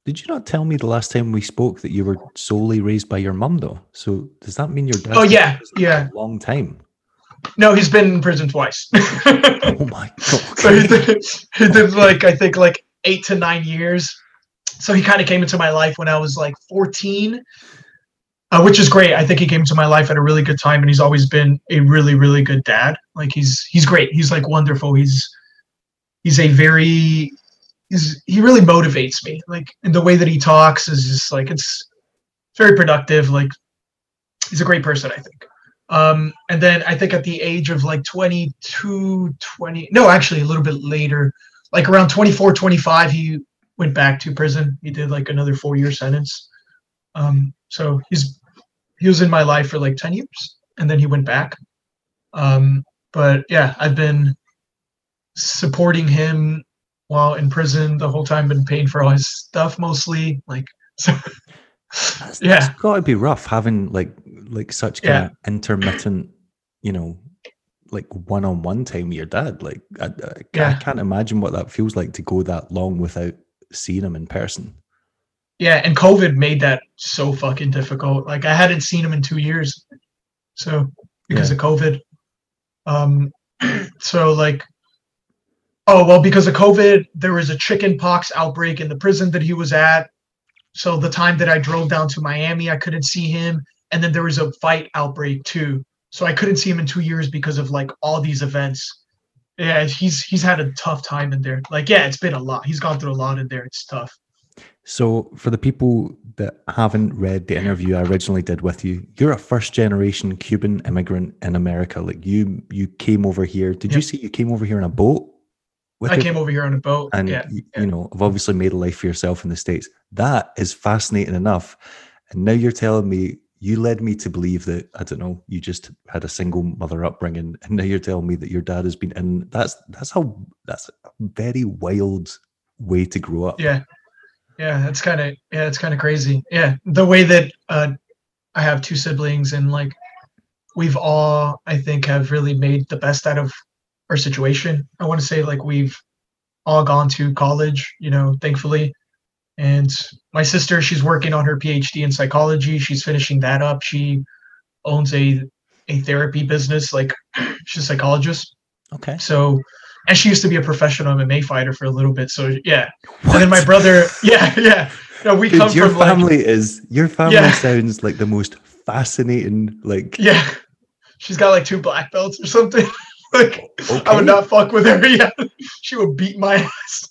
Did you not tell me the last time we spoke that you were solely raised by your mum, though? So does that mean your dad? Oh, yeah, yeah. A long time. no, he's been in prison twice. *laughs* Oh my *laughs* god. so he did, he did like I think like eight to nine years. So he kind of came into my life when I was like 14, uh, which is great. I think he came into my life at a really good time, and he's always been a really, really good dad. Like he's he's great. He's like wonderful. He's he's a very he's he really motivates me. Like and the way that he talks is just like it's very productive. Like he's a great person. I think. Um, and then I think at the age of like 22, 20, no, actually a little bit later, like around 24, 25, he went back to prison. He did like another four year sentence. Um, so he's, he was in my life for like 10 years and then he went back. Um, but yeah, I've been supporting him while in prison the whole time, been paying for all his stuff mostly. Like, so That's, Yeah. that's got to be rough having like like such kind Yeah. of intermittent, you know, like one-on-one time with your dad. Like I, I, I can't imagine what that feels like to go that long without seeing him in person. Yeah, and COVID made that so fucking difficult. Like I hadn't seen him in two years, so because of COVID. Um, *clears throat* so like, oh well, because of COVID, there was a chicken pox outbreak in the prison that he was at. So the time that I drove down to Miami, I couldn't see him, and then there was a fight outbreak too. So I couldn't see him in two years because of like all these events. Yeah, he's he's had a tough time in there. Like, yeah, it's been a lot. He's gone through a lot in there. It's tough. So, for the people that haven't read the interview I originally did with you, you're a first generation Cuban immigrant in America. Like you, you came over here. Did you see you came over here on a boat? I came over here on a boat. and yeah, you know, I've obviously made a life for yourself in the states. That is fascinating enough. And now you're telling me you led me to believe that I don't know, you just had a single mother upbringing, and now you're telling me that your dad has been in. That's that's how that's a very wild way to grow up. yeah yeah that's kind of yeah it's kind of crazy yeah the way that uh i have two siblings and like we've all i think have really made the best out of our situation i want to say like we've all gone to college you know thankfully and my sister she's working on her phd in psychology she's finishing that up she owns a a therapy business like *clears throat* she's a psychologist Okay. so and she used to be a professional MMA fighter for a little bit. So yeah, what? and then my brother, *laughs* yeah, yeah. No, we Dude, come your from family like, is your family yeah. sounds like the most fascinating. Like yeah, she's got like two black belts or something. *laughs* like okay. I would not fuck with her. *laughs* Yeah, she would beat my ass.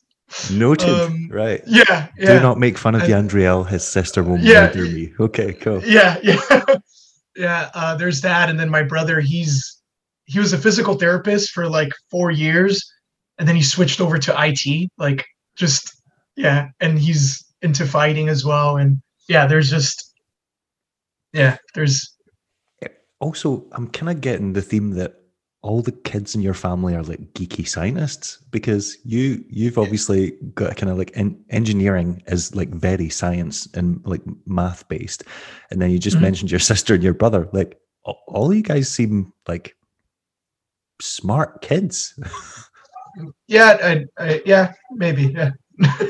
Noted. Um, right. Yeah, yeah. Do not make fun of the Yandriel. His sister will yeah, murder me. Okay, cool. Yeah, yeah, *laughs* yeah. Uh, there's that, and then my brother. He's he was a physical therapist for like four years, and then he switched over to IT. Like, just yeah, and he's into fighting as well. And yeah, there's just yeah, there's. Also, I'm kind of getting the theme that all the kids in your family are like geeky scientists because you you've obviously got kind of like en- engineering is like very science and like math based and then you just mm-hmm. mentioned your *laughs* sister and your brother. Like all you guys seem like smart kids. *laughs* Yeah I, I, yeah maybe yeah.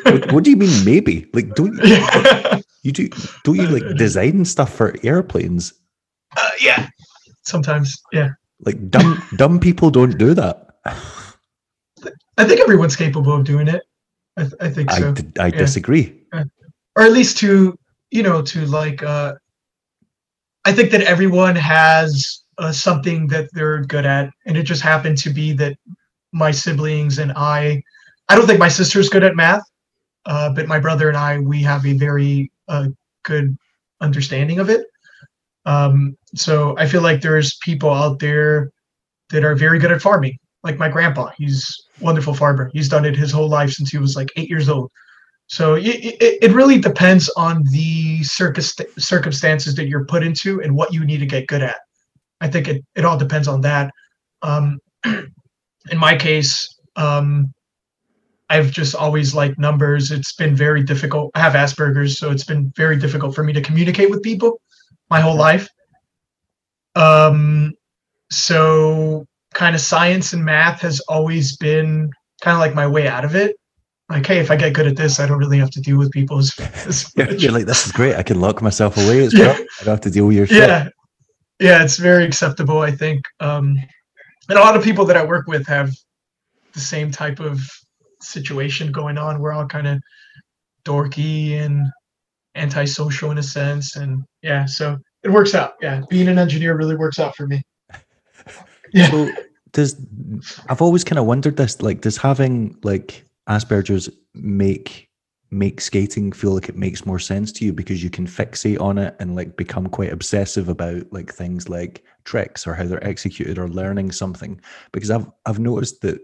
What, what, do you mean maybe? Like don't *laughs* you, you do don't you like design stuff for airplanes? Uh, yeah sometimes yeah like dumb dumb people don't do that. I think everyone's capable of doing it. I, th- I think so. I, I yeah. disagree. Or at least to you know to like. uh I think that everyone has uh, something that they're good at, and it just happened to be that my siblings and I. I don't think my sister's good at math, uh, but my brother and I we have a very uh, good understanding of it. Um, so I feel like there's people out there that are very good at farming, like my grandpa. He's wonderful farmer. He's done it his whole life since he was like eight years old. So it, it, it really depends on the circumstances that you're put into and what you need to get good at. I think it, it all depends on that. Um, *clears throat* in my case, um, I've just always liked numbers. It's been very difficult. I have Asperger's, so it's been very difficult for me to communicate with people my whole life. Um, so kind of science and math has always been kind of like my way out of it. Like, hey, if I get good at this, I don't really have to deal with people as, *laughs* as You're like, this is great. I can lock myself away. It's *laughs* yeah. I don't have to deal with your shit. Yeah. Yeah, it's very acceptable, I think. Um, and a lot of people that I work with have the same type of situation going on. We're all kind of dorky and antisocial in a sense. And yeah, so it works out. Yeah, being an engineer really works out for me. *laughs* Yeah. So does I've always kind of wondered this. Like, does having like Asperger's make make skating feel like it makes more sense to you because you can fixate on it and like become quite obsessive about like things like tricks or how they're executed or learning something because i've i've noticed that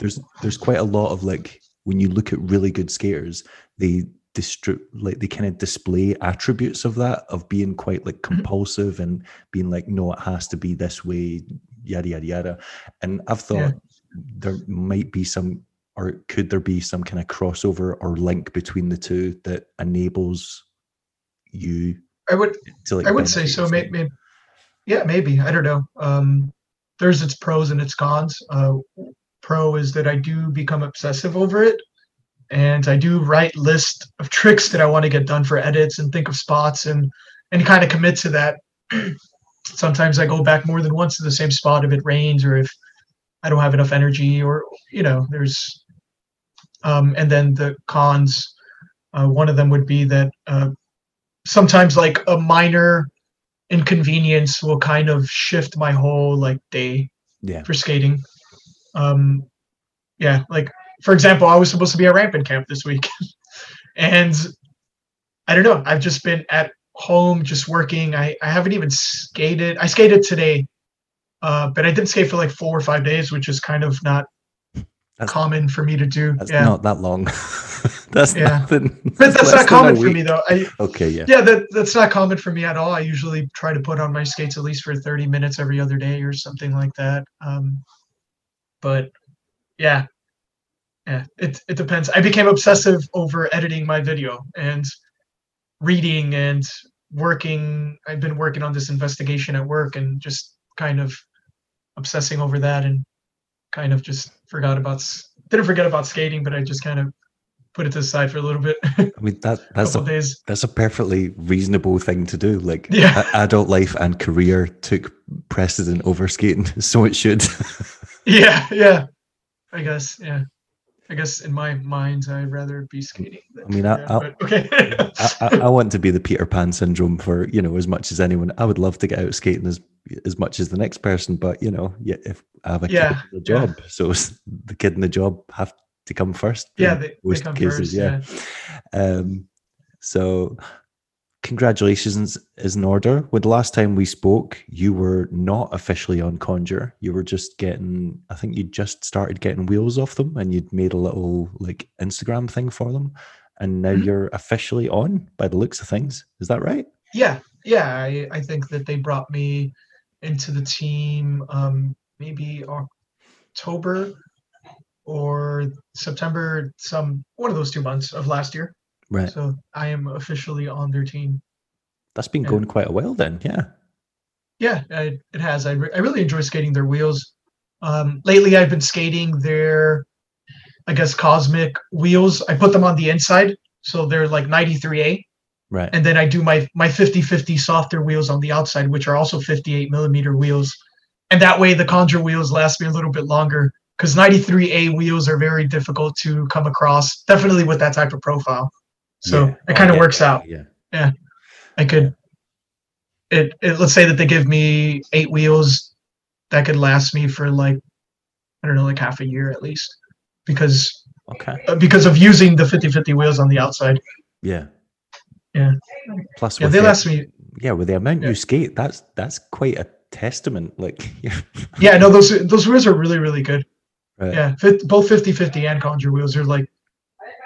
there's there's quite a lot of like when you look at really good skaters they distri- like they kind of display attributes of that of being quite like mm-hmm. compulsive mm-hmm. and being like no it has to be this way yada yada yada and i've thought yeah. there might be some or could there be some kind of crossover or link between the two that enables you i would to, like, i would say so maybe, yeah maybe i don't know um there's its pros and its cons uh pro is that i do become obsessive over it and I do write list of tricks that I want to get done for edits and think of spots and and kind of commit to that. *clears throat* Sometimes I go back more than once to the same spot if it rains or if I don't have enough energy or you know there's um, and then the cons. Uh, one of them would be that uh, sometimes like a minor inconvenience will kind of shift my whole like day yeah. for skating. Um, yeah, like for example, I was supposed to be at rampant camp this week, *laughs* and I don't know. I've just been at home, just working. I I haven't even skated. I skated today, uh, but I didn't skate for like four or five days, which is kind of not that's, common for me to do. That's yeah. not that long. *laughs* that's yeah. nothing. *laughs* That's, that's not common for me though. I, okay, yeah. Yeah, that, that's not common for me at all. I usually try to put on my skates at least for 30 minutes every other day or something like that. Um, but yeah, yeah, it it depends. I became obsessive over editing my video and reading and working. I've been working on this investigation at work and just kind of obsessing over that and kind of just forgot about didn't forget about skating, but I just kind of put it to the side for a little bit. I mean that *laughs* that's a, a that's a perfectly reasonable thing to do. Like yeah. adult life and career took precedent over skating, *laughs* so it should. *laughs* yeah, yeah. I guess yeah. I guess in my mind, I'd rather be skating. I mean, I, I, okay. I, I, want to be the Peter Pan syndrome for you know as much as anyone. I would love to get out skating as as much as the next person, but you know, yeah, if I have a yeah, kid in the job, yeah. so the kid in the job have to come first. Yeah, they, most they come cases, first, yeah. yeah. Um, so congratulations is in order. With the last time we spoke, you were not officially on Conjure. You were just getting, I think you just started getting wheels off them and you'd made a little like Instagram thing for them. And now mm-hmm. you're officially on by the looks of things. Is that right? Yeah. Yeah. I, I think that they brought me into the team um, maybe October or September, some one of those two months of last year. Right. So I am officially on their team. That's been going quite a while then. Yeah. Yeah, it, it has. I, re- I really enjoy skating their wheels. Um, lately, I've been skating their, I guess, cosmic wheels. I put them on the inside. So they're like 93A. Right. And then I do my my 50-50 softer wheels on the outside, which are also 58 millimeter wheels. And that way the Conjure wheels last me a little bit longer because 93A wheels are very difficult to come across, definitely with that type of profile. So yeah. it kind of oh, yeah, works out. Yeah. Yeah. I could it, it let's say that they give me eight wheels that could last me for like I don't know, like half a year at least. Because okay. Uh, because of using the 50-50 wheels on the outside. Yeah. Yeah. Plus yeah, they the, last me yeah, with the amount yeah. you skate, that's that's quite a testament. Like *laughs* Yeah, no, those those wheels are really, really good. Right. Yeah. both 50-50 and Conjure wheels are like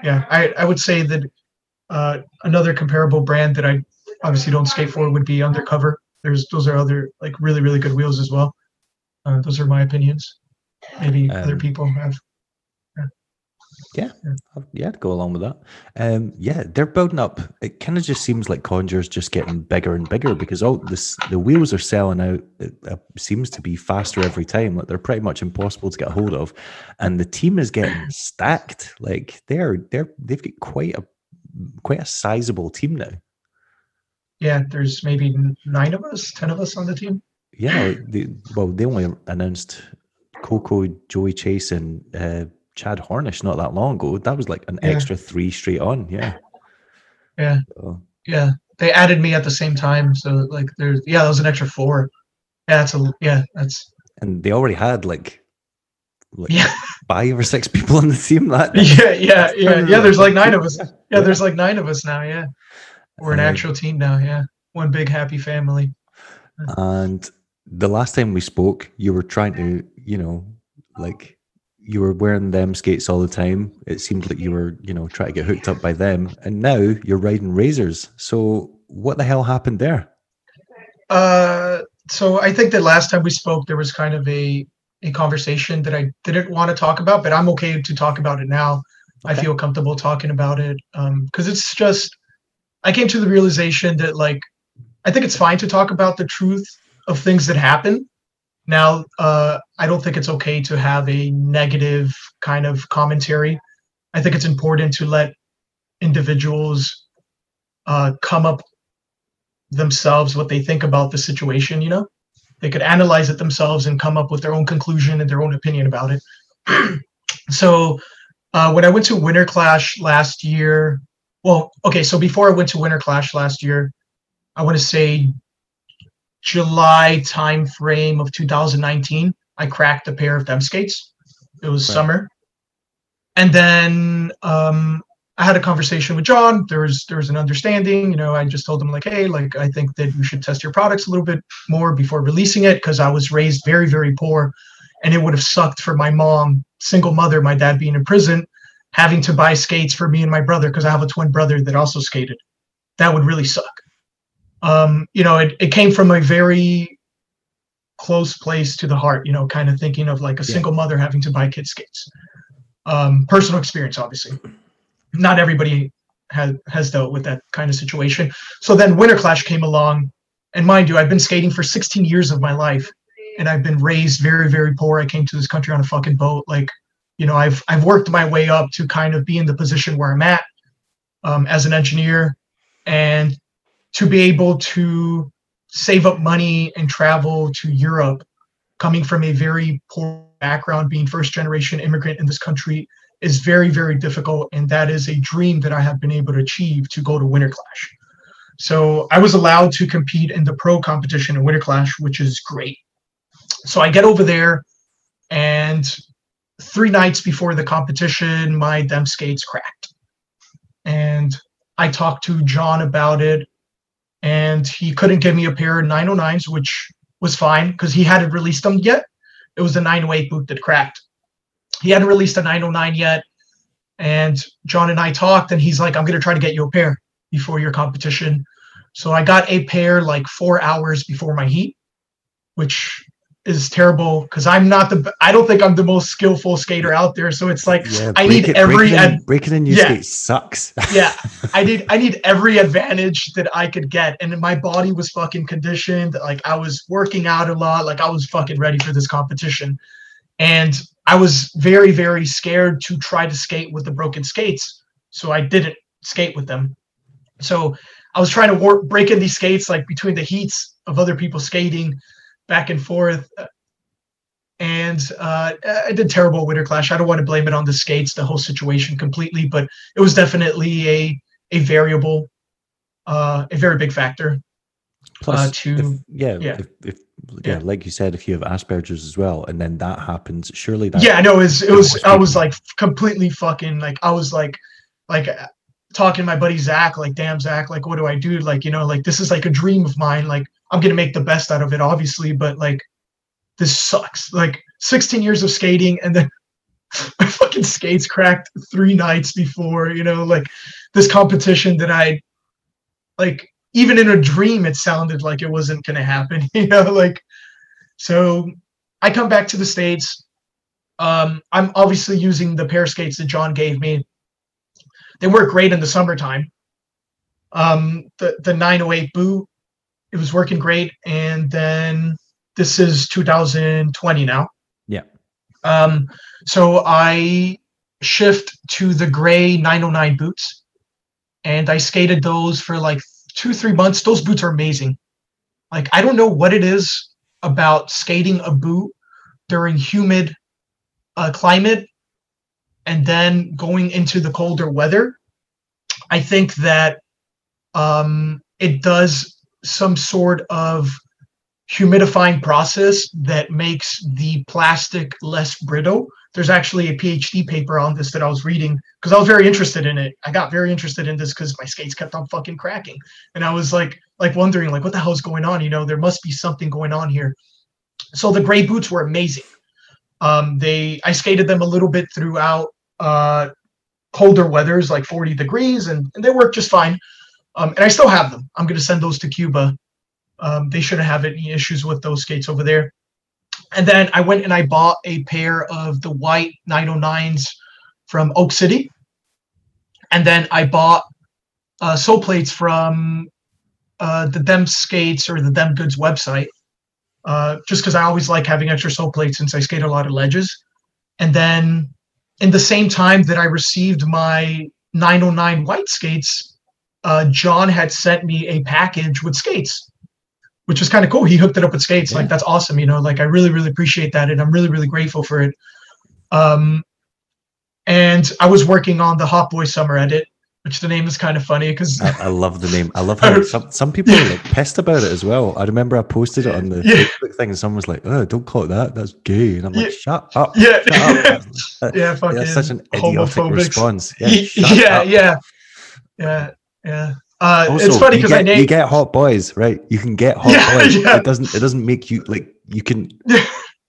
yeah, I, I would say that uh, another comparable brand that I obviously don't skate for would be Undercover. There's those are other like really really good wheels as well. Uh, those are my opinions. Maybe um, other people have. Yeah, yeah, yeah, go along with that. Um, yeah, they're building up. It kind of just seems like Conjure's just getting bigger and bigger because all this the wheels are selling out. It, it seems to be faster every time. Like they're pretty much impossible to get a hold of, and the team is getting stacked. Like they're they're they've got quite a quite a sizable team now. Yeah, there's maybe nine of us, ten of us on the team. Yeah, *laughs* they, well, they only announced Coco, Joey Chase, and uh, Chad Hornish not that long ago. That was like an yeah. extra three straight on. Yeah. Yeah. So. Yeah. They added me at the same time. So like there's yeah, that was an extra four. Yeah, that's a yeah, that's and they already had like like yeah. five or six people on the team that *laughs* yeah yeah yeah. yeah there's like nine of us. Yeah. There's like nine of us now yeah. We're an actual team now yeah. One big happy family. And the last time we spoke you were trying to you know like you were wearing them skates all the time. It seemed like you were you know trying to get hooked up by them. And now you're riding razors. So what the hell happened there? Uh so i think that last time we spoke there was kind of a a conversation that I didn't want to talk about, but I'm okay to talk about it now. Okay. I feel comfortable talking about it because um, it's just I came to the realization that like I think it's fine to talk about the truth of things that happen. Now, uh, I don't think it's okay to have a negative kind of commentary. I think it's important to let individuals uh, come up themselves what they think about the situation. You know, they could analyze it themselves and come up with their own conclusion and their own opinion about it. *clears throat* so uh, when I went to Winter Clash last year, well, okay, so before I went to Winter Clash last year, I want to say July time frame of 2019, I cracked a pair of them skates. It was right. summer. And then um, I had a conversation with John. There was there was an understanding. You know, I just told him like, hey, like I think that you should test your products a little bit more before releasing it because I was raised very very poor, and it would have sucked for my mom, single mother, my dad being in prison, having to buy skates for me and my brother because I have a twin brother that also skated. That would really suck. Um, you know, it it came from a very close place to the heart. You know, kind of thinking of like a yeah. single mother having to buy kids skates. Um, personal experience, obviously not everybody has has dealt with that kind of situation. So then Winter Clash came along, and mind you, I've been skating for 16 years of my life, and I've been raised very very poor. I came to this country on a fucking boat. Like, you know, I've I've worked my way up to kind of be in the position where I'm at um, as an engineer, and to be able to save up money and travel to Europe coming from a very poor background, being first generation immigrant in this country is very, very difficult. And that is a dream that I have been able to achieve to go to Winter Clash. So I was allowed to compete in the pro competition in Winter Clash, which is great. So I get over there, and three nights before the competition, my Them skates cracked. And I talked to John about it, and he couldn't give me a pair of 909s, which was fine because he hadn't released them yet. It was a 908 boot that cracked. He hadn't released a 909 yet. And John and I talked, and he's like, I'm going to try to get you a pair before your competition. So I got a pair like four hours before my heat, which is terrible because I'm not the I don't think I'm the most skillful skater out there. So it's like yeah, I need it, every breaking, ad- breaking a new yeah. skate sucks. *laughs* yeah. I need I need every advantage that I could get. And my body was fucking conditioned. Like I was working out a lot. Like I was fucking ready for this competition. And I was very, very scared to try to skate with the broken skates. So I didn't skate with them. So I was trying to work break in these skates like between the heats of other people skating back and forth. And uh, I did terrible Winter Clash. I don't want to blame it on the skates, the whole situation completely, but it was definitely a a variable, uh, a very big factor. Plus, uh, if, yeah, yeah. If, if, yeah, yeah, like you said, if you have Asperger's as well, and then that happens, surely that yeah, no, it was it was I was like completely fucking like I was like like talking to my buddy Zach, like, damn Zach, like what do I do? Like, you know, like this is like a dream of mine. Like I'm gonna make the best out of it, obviously, but like this sucks. Like 16 years of skating and then *laughs* my fucking skates cracked three nights before, you know, like this competition that I like even in a dream it sounded like it wasn't gonna happen, *laughs* you know, like so I come back to the States. Um, I'm obviously using the pair skates that John gave me. They work great in the summertime. Um, the the 908 boot it was working great. And then this is 2020 now. Yeah. Um, so I shift to the gray 909 boots and I skated those for like two, three months. Those boots are amazing. Like, I don't know what it is about skating a boot during humid uh, climate and then going into the colder weather. I think that um, it does some sort of humidifying process that makes the plastic less brittle. There's actually a PhD paper on this that I was reading because I was very interested in it. I got very interested in this because my skates kept on fucking cracking, and I was like, like wondering, like, what the hell is going on? You know, there must be something going on here. So the gray boots were amazing. Um, they, I skated them a little bit throughout uh, colder weathers, like 40 degrees, and, and they worked just fine. Um, and I still have them. I'm to send those to Cuba. Um, they shouldn't have any issues with those skates over there. And then I went and I bought a pair of the white 909s from Oak City. And then I bought uh, sole plates from uh, the Them Skates or the Dem Goods website, uh, just because I always like having extra sole plates since I skate a lot of ledges. And then in the same time that I received my 909 white skates, uh, John had sent me a package with skates, which was kind of cool. He hooked it up with skates. Yeah. Like that's awesome. You know, like I really, really appreciate that, and I'm really, really grateful for it. Um, and I was working on the Hot Boy Summer edit, which the name is kind of funny because I, I, love the name. I love how *laughs* some, some people yeah. are like pissed about it as well. I remember I posted it on the yeah. Facebook thing, and someone was like, "Oh, don't call it that. That's gay." And I'm like. "Shut up!" Yeah, shut up. *laughs* yeah, fucking yeah, such an idiotic response. *laughs* Yeah, yeah, yeah, yeah, yeah. Uh, also, it's funny because I named you get hot boys, right? You can get hot yeah, boys. Yeah. It doesn't. It doesn't make you like you can.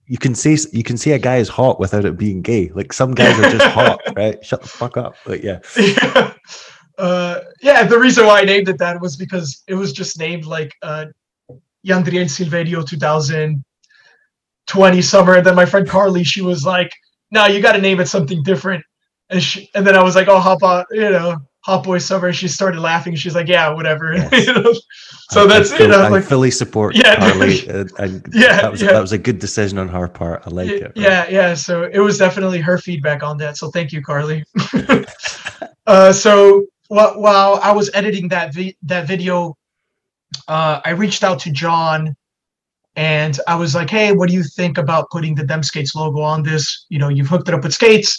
you can say you can say a guy is hot without it being gay. Like some guys are just hot, *laughs* right? Shut the fuck up. But yeah. Yeah. Uh, yeah. The reason why I named it that was because it was just named like uh, Yandriel Silverio 2020 summer, and then my friend Carly, she was like, "No, you got to name it something different." And she, and then I was like, "Oh, how about you know?" Hot Boy Summer. She started laughing. She's like, "Yeah, whatever." Yes. *laughs* you know? So I, that's I, you know, I like, fully support yeah, Carly. *laughs* and, and yeah, that was yeah. that was a good decision on her part. I like it. Right? Yeah, yeah. So it was definitely her feedback on that. So thank you, Carly. *laughs* uh, so while, while I was editing that vi- that video, uh, I reached out to John And I was like, hey, what do you think about putting the Them Skates logo on this? You know, you've hooked it up with skates.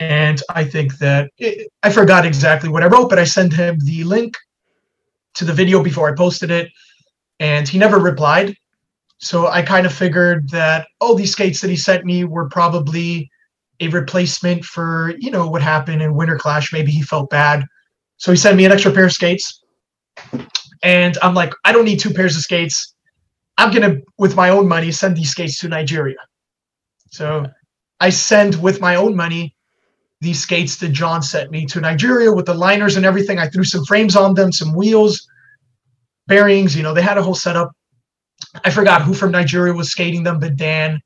And I think that it, I forgot exactly what I wrote, but I sent him the link to the video before I posted it. And he never replied. So I kind of figured that, all these skates that he sent me were probably a replacement for, you know, what happened in Winter Clash. Maybe he felt bad. So he sent me an extra pair of skates. And I'm like, I don't need two pairs of skates. I'm to, with my own money, send these skates to Nigeria. So I send with my own money these skates that John sent me to Nigeria with the liners and everything. I threw some frames on them, some wheels, bearings. You know, they had a whole setup. I forgot who from Nigeria was skating them, but Dan.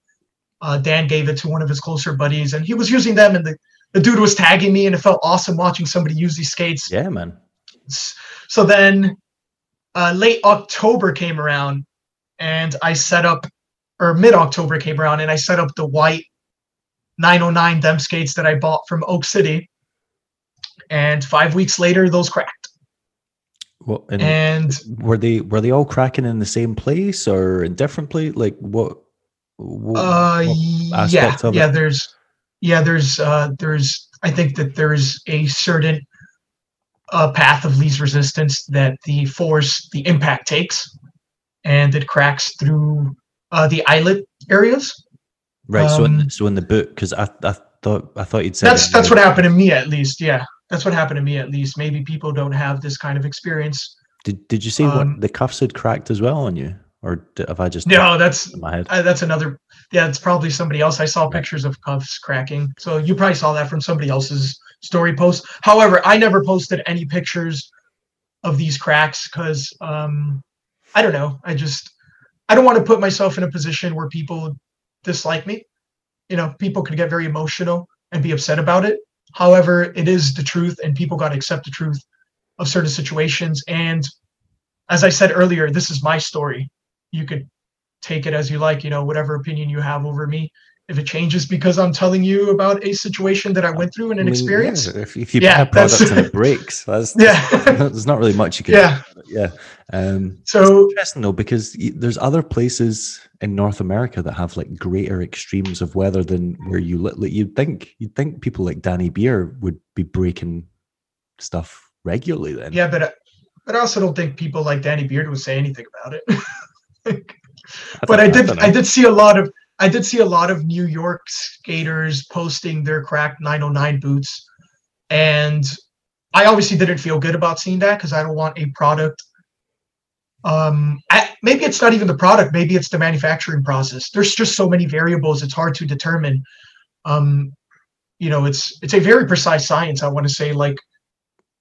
Uh, Dan gave it to one of his closer buddies, and he was using them. And the, the dude was tagging me, and it felt awesome watching somebody use these skates. Yeah, man. So then, uh, late October came around, and I set up, or mid October came around, and I set up the white 909 Them skates that I bought from Oak City. And five weeks later, those cracked. Well, and, and were they were they all cracking in the same place or in different place? Like what? what uh, what yeah, yeah. It? There's, yeah, there's, uh, there's. I think that there's a certain uh, path of least resistance that the force, the impact takes, and it cracks through uh, the eyelet areas. Right. Um, so in um, so in the book, because I, I thought I thought you'd said that's that's what happened to me at least. Yeah, that's what happened to me at least. Maybe people don't have this kind of experience. Did Did you see um, what the cuffs had cracked as well on you, or have I just no? That's my head. Uh, that's another. Yeah, it's probably somebody else. I saw pictures of cuffs cracking, so you probably saw that from somebody else's story post. However, I never posted any pictures of these cracks because um, I don't know. I just I don't want to put myself in a position where people dislike me. You know, people could get very emotional and be upset about it. However, it is the truth, and people got to accept the truth of certain situations. And as I said earlier, this is my story. You could take it as you like, you know, whatever opinion you have over me. If it changes because I'm telling you about a situation that I went through and an I mean, experience, yeah, if, if you yeah, buy a product and it breaks, that's, yeah, *laughs* there's not really much you can. Yeah, do. yeah. Um, so interesting though, because there's other places in North America that have like greater extremes of weather than where you. Like you'd think you'd think people like Danny Beer would be breaking stuff regularly then. Yeah, but but I also don't think people like Danny Beard would say anything about it. *laughs* but I, I did I, I did see a lot of I did see a lot of New York skaters posting their cracked 909 boots. And I obviously didn't feel good about seeing that because I don't want a product um I, maybe it's not even the product maybe it's the manufacturing process. There's just so many variables it's hard to determine. Um you know it's it's a very precise science i want to say like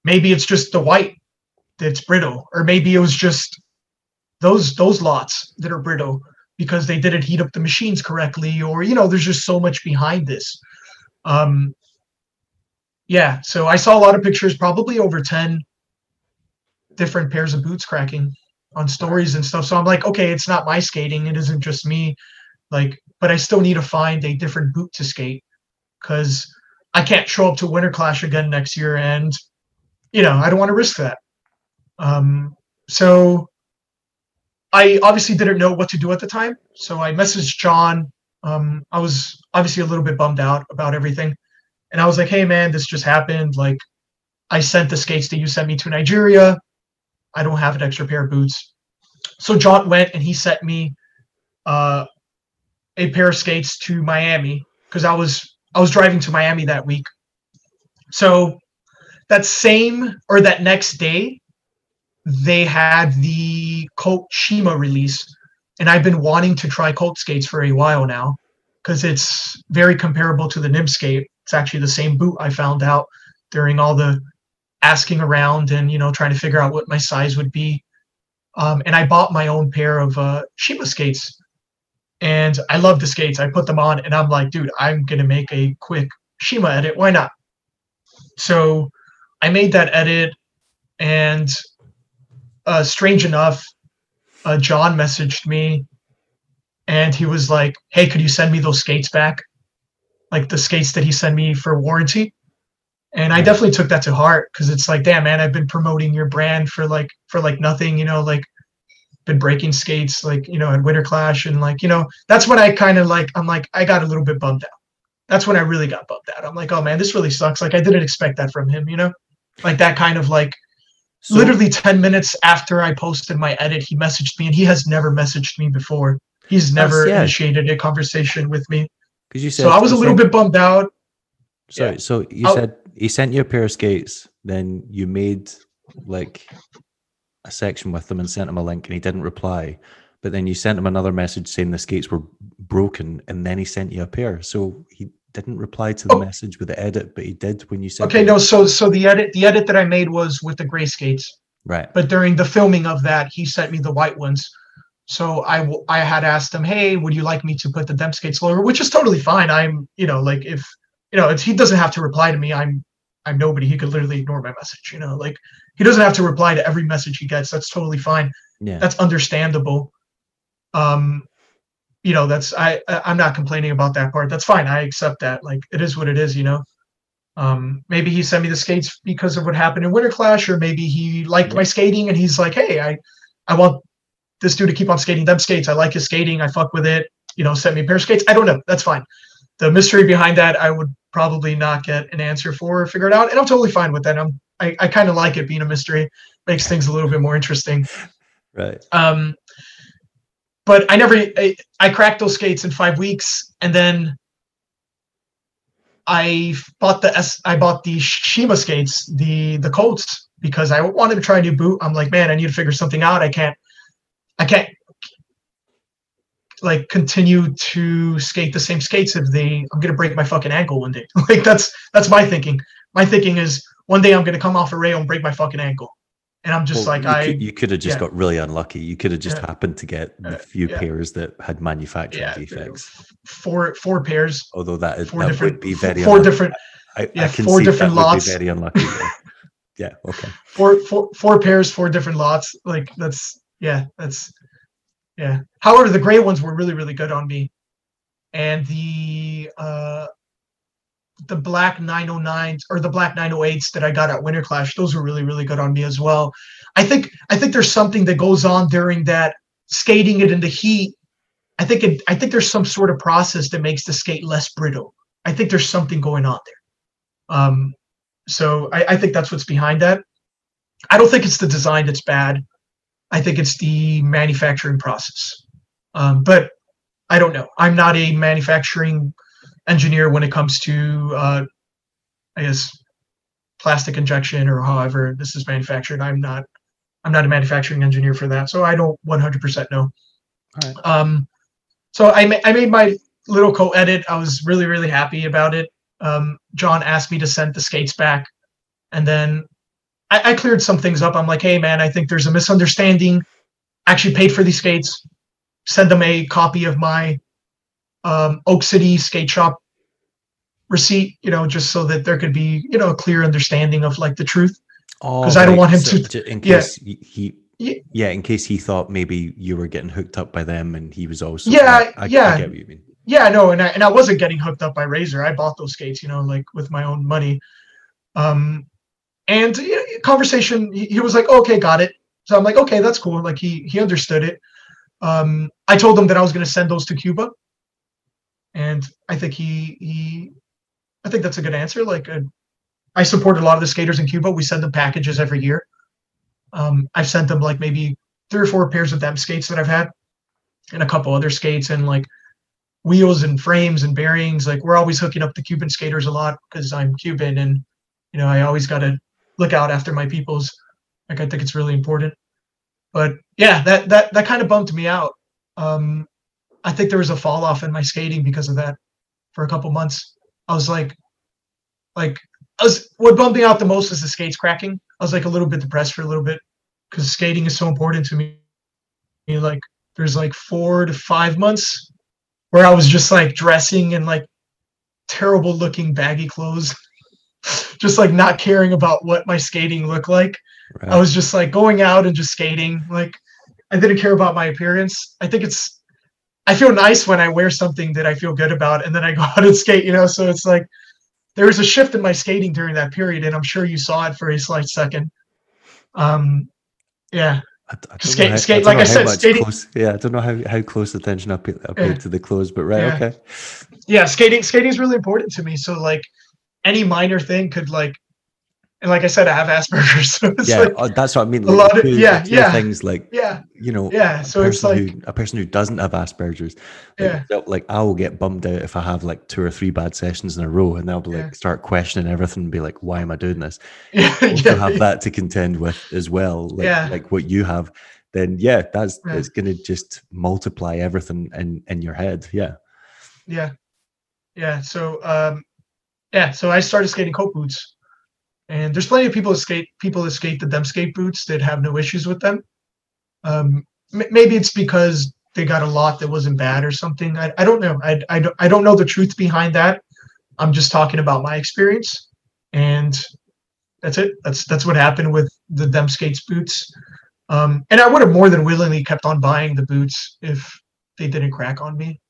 maybe it's just the white that's brittle or maybe it was just those those lots that are brittle because they didn't heat up the machines correctly or you know there's just so much behind this um yeah so i saw a lot of pictures probably over 10 different pairs of boots cracking on stories and stuff. So I'm like, okay, it's not my skating. It isn't just me. Like, but I still need to find a different boot to skate because I can't show up to Winter Clash again next year, and you know I don't want to risk that. Um, so I obviously didn't know what to do at the time, so I messaged John. Um, I was obviously a little bit bummed out about everything, and I was like, "Hey, man, this just happened. Like, I sent the skates that you sent me to Nigeria. I don't have an extra pair of boots. So John went and he sent me uh, a pair of skates to Miami because I was I was driving to Miami that week. So that same or that next day, they had the Colt Shima release, and I've been wanting to try Colt skates for a while now because it's very comparable to the Nim skate. It's actually the same boot I found out during all the asking around and you know trying to figure out what my size would be. Um, and i bought my own pair of uh, shima skates and i love the skates. I put them on and i'm like dude i'm gonna make a quick shima edit. Why not? So i made that edit and uh, strange enough uh, john messaged me and he was like hey could you send me those skates back like the skates that he sent me for warranty and i definitely took that to heart because it's like damn man i've been promoting your brand for like for like nothing you know like been breaking skates like you know at Winter Clash and like you know that's when I kind of like I'm like I got a little bit bummed out. That's when I really got bummed out. I'm like, oh man, this really sucks. Like I didn't expect that from him, you know, like that kind of like so, literally 10 minutes after I posted my edit, he messaged me and he has never messaged me before. He's never yeah. initiated a conversation with me. Because you said so I was a little bit bummed out. Sorry, yeah. so you I'll, said he sent you a pair of skates, then you made like a section with them and sent him a link and he didn't reply. But then you sent him another message saying the skates were broken and then he sent you a pair. So he didn't reply to the oh. message with the edit, but he did when you said Okay, no, so so the edit the edit that I made was with the gray skates. Right. But during the filming of that, he sent me the white ones. So I I had asked him, "Hey, would you like me to put the Them skates lower?" Which is totally fine. I'm, you know, like if you know, if he doesn't have to reply to me, I'm I'm nobody. He could literally ignore my message. You know, like he doesn't have to reply to every message he gets. That's totally fine. Yeah. That's understandable. Um, you know, that's I I'm not complaining about that part. That's fine. I accept that. Like it is what it is. You know. Um, maybe he sent me the skates because of what happened in Winter Clash, or maybe he liked yeah. my skating and he's like, hey, I I want this dude to keep on skating them skates. I like his skating. I fuck with it. You know, sent me a pair of skates. I don't know. That's fine. The mystery behind that, I would probably not get an answer for or figure it out. And I'm totally fine with that. I'm I, I kind of like it being a mystery, makes things a little bit more interesting. *laughs* Right. Um but I never I, I cracked those skates in five weeks and then I bought the S I bought the Shima skates, the the Cults, because I wanted to try a new boot. I'm like, man, I need to figure something out. I can't I can't like continue to skate the same skates if they I'm gonna break my fucking ankle one day. *laughs* like that's that's my thinking. My thinking is one day I'm gonna come off a rail and break my fucking ankle. And I'm just well, like you I could, you could have just yeah. got really unlucky. You could have just yeah. happened to get the few yeah. pairs that had manufacturing defects. Four four pairs. Although that, is, that would be very four unlucky. different I, yeah, I can four see different that lots. Would be very unlucky. yeah, okay. *laughs* Four four four pairs, four different lots. Like that's yeah, that's yeah. However, the gray ones were really, really good on me. And the uh the black 909s or the black 908s that I got at Winter Clash, those were really, really good on me as well. I think I think there's something that goes on during that skating it in the heat. I think it, I think there's some sort of process that makes the skate less brittle. I think there's something going on there. Um, so I, I think that's what's behind that. I don't think it's the design that's bad. I think it's the manufacturing process. Um, but I don't know. I'm not a manufacturing engineer when it comes to, uh, I guess, plastic injection or however this is manufactured. I'm not. I'm not a manufacturing engineer for that, so I don't 100% know. Right. Um, so I, ma- I made my little co-edit. I was really really happy about it. Um, John asked me to send the skates back, and then I, I cleared some things up. I'm like, hey man, I think there's a misunderstanding. Actually paid for these skates. Send them a copy of my um, Oak City skate shop receipt, you know, just so that there could be, you know, a clear understanding of like the truth. Because oh, I don't want him so to. In case yeah. he, he, yeah, in case he thought maybe you were getting hooked up by them, and he was also. Yeah, I, yeah. I get what you mean. Yeah, no, and I and I wasn't getting hooked up by Razor. I bought those skates, you know, like with my own money. Um, and conversation, he was like, "Okay, got it." So I'm like, "Okay, that's cool." Like he he understood it. Um, I told him that I was going to send those to Cuba, and I think he he, I think that's a good answer. Like uh, I support a lot of the skaters in Cuba. We send them packages every year. Um, I've sent them like maybe three or four pairs of them skates that I've had, and a couple other skates and like wheels and frames and bearings. Like we're always hooking up the Cuban skaters a lot because I'm Cuban and you know I always got to look out after my peoples. Like I think it's really important. But yeah, that that that kind of bumped me out. Um, I think there was a fall off in my skating because of that for a couple months. I was like, like I was what bumped me out the most is the skates cracking. I was like a little bit depressed for a little bit because skating is so important to me. Like there's like four to five months where I was just like dressing in like terrible looking baggy clothes *laughs* just like not caring about what my skating looked like. Right. I was just like going out and just skating. Like I didn't care about my appearance. I think it's I feel nice when I wear something that I feel good about and then I go *laughs* out and skate, you know. So it's like there was a shift in my skating during that period, and I'm sure you saw it for a slight second. Um yeah. I, I skate, skate. I like I said, skating. Close, yeah, I don't know how, how close attention I paid, I paid yeah. to the clothes, but right, yeah. okay. Yeah, skating skating is really important to me. So like, any minor thing could like and like I said, I have Asperger's. *laughs* So yeah, like uh, that's what I mean. Like, a lot of two, yeah, yeah, things like yeah, you know, yeah. So it's like who, a person who doesn't have Asperger's, like, yeah, like I will get bummed out if I have like two or three bad sessions in a row, and they'll be like yeah. start questioning everything and be like, "Why am I doing this?" *laughs* Yeah, also yeah, have that to contend with as well, like, yeah. like what you have. Then yeah, that's yeah. it's going to just multiply everything in in your head. Yeah, yeah, yeah. So um, yeah, so I started skating Cult boots and there's plenty of people skate people that skate the Them skate boots that have no issues with them. Um, m- maybe it's because they got a lot that wasn't bad or something. I, I don't know. I, I, don't, I don't know the truth behind that. I'm just talking about my experience, and that's it. That's that's what happened with the Them skates boots. Um, and I would have more than willingly kept on buying the boots if they didn't crack on me.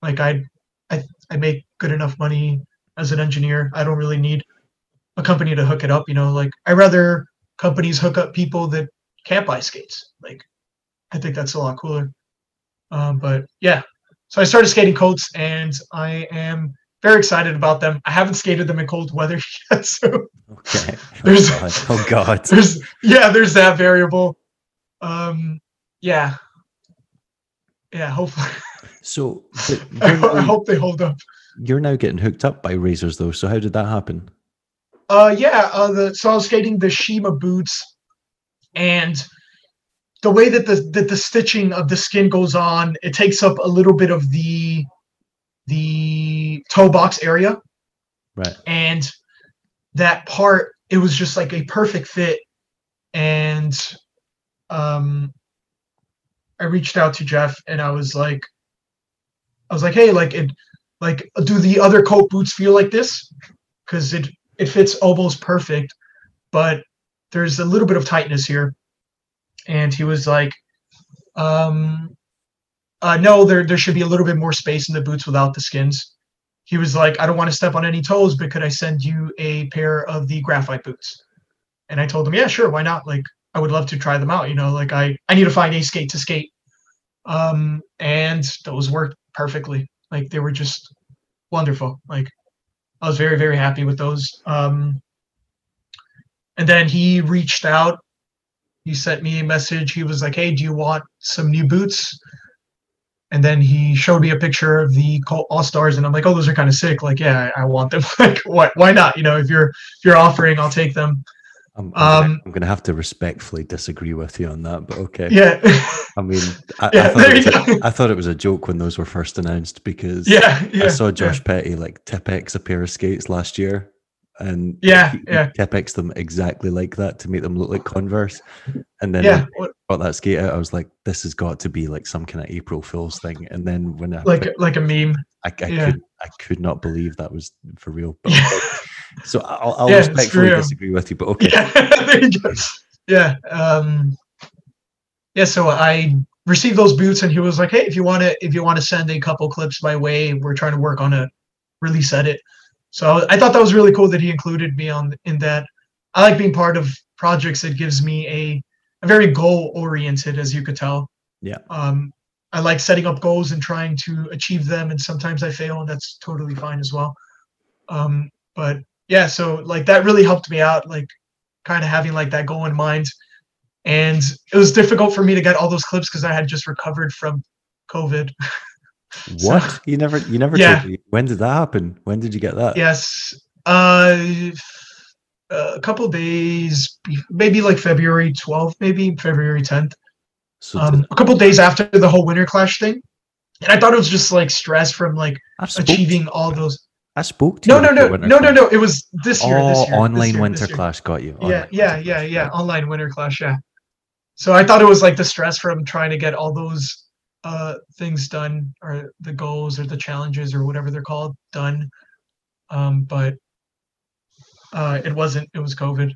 Like I, I, I make good enough money as an engineer. I don't really need a company to hook it up. You know, like I rather companies hook up people that can't buy skates. Like I think that's a lot cooler. Um, but yeah, so I started skating Cults, and I am very excited about them. I haven't skated them in cold weather *laughs* yet, so okay. *laughs* Oh there's god. oh god, *laughs* there's yeah, there's that variable. Um, yeah, yeah. Hopefully. So, I, I hope they hold up. You're now getting hooked up by razors, though. So how did that happen? Uh, yeah. Uh, the so I was skating the Shima boots, and the way that the that the stitching of the skin goes on, it takes up a little bit of the the toe box area. Right. And that part, it was just like a perfect fit. And um I reached out to Jeff and I was like, I was like, hey, like it like do the other Cult boots feel like this? Because it it fits almost perfect, but there's a little bit of tightness here. And he was like, um, uh, no, there there should be a little bit more space in the boots without the skins. He was like, I don't want to step on any toes, but could I send you a pair of the graphite boots? And I told him, yeah, sure, why not? Like, I would love to try them out. You know, like I I need to find a skate to skate. Um, and those worked perfectly. Like they were just wonderful. Like I was very, very happy with those. Um, and then he reached out. He sent me a message. He was like, "Hey, do you want some new boots?" And then he showed me a picture of the All Stars, and I'm like, "Oh, those are kind of sick. Like, yeah, I, I want them. *laughs* like, why, why not? You know, if you're if you're offering, I'll take them." I'm, I'm, um, I'm, gonna, have to respectfully disagree with you on that, but okay. Yeah. *laughs* I mean, I, yeah, I, thought it was a, I thought it was a joke when those were first announced because yeah, yeah I saw Josh yeah. Petty like Tipp-Ex a pair of skates last year, and yeah, he, yeah, Tipp-Ex them exactly like that to make them look like Converse. And then yeah, I got that skate out, I was like, this has got to be like some kind of April Fool's thing. And then when I like like a meme, I, I yeah. could I could not believe that was for real. But *laughs* so I'll, I'll yeah, respectfully disagree with you, but okay. Yeah, *laughs* there you go. Yeah. Um, yeah. So I received those boots, and he was like, "Hey, if you want to, if you want to send a couple clips my way, we're trying to work on a release edit." So I thought that was really cool that he included me on in that. I like being part of projects that gives me a, a very goal oriented, as you could tell. Yeah. Um, I like setting up goals and trying to achieve them, and sometimes I fail, and that's totally fine as well. Um, but yeah, so like that really helped me out, like kind of having like that goal in mind. And it was difficult for me to get all those clips because I had just recovered from COVID. *laughs* What? so, you never you never yeah. when did that happen? When did you get that? Yes. Uh a couple days maybe like February 12th, maybe February 10th. So um, a couple days after the whole winter clash thing. And I thought it was just like stress from like achieving all those I spoke to no, no, no, no, no, no. It was this year. Oh, this year, online this year, winter clash got you. Online yeah, yeah, yeah, yeah. Online winter clash. Yeah. So I thought it was like the stress from trying to get all those uh things done, or the goals, or the challenges, or whatever they're called, done. Um, but uh, it wasn't. It was COVID,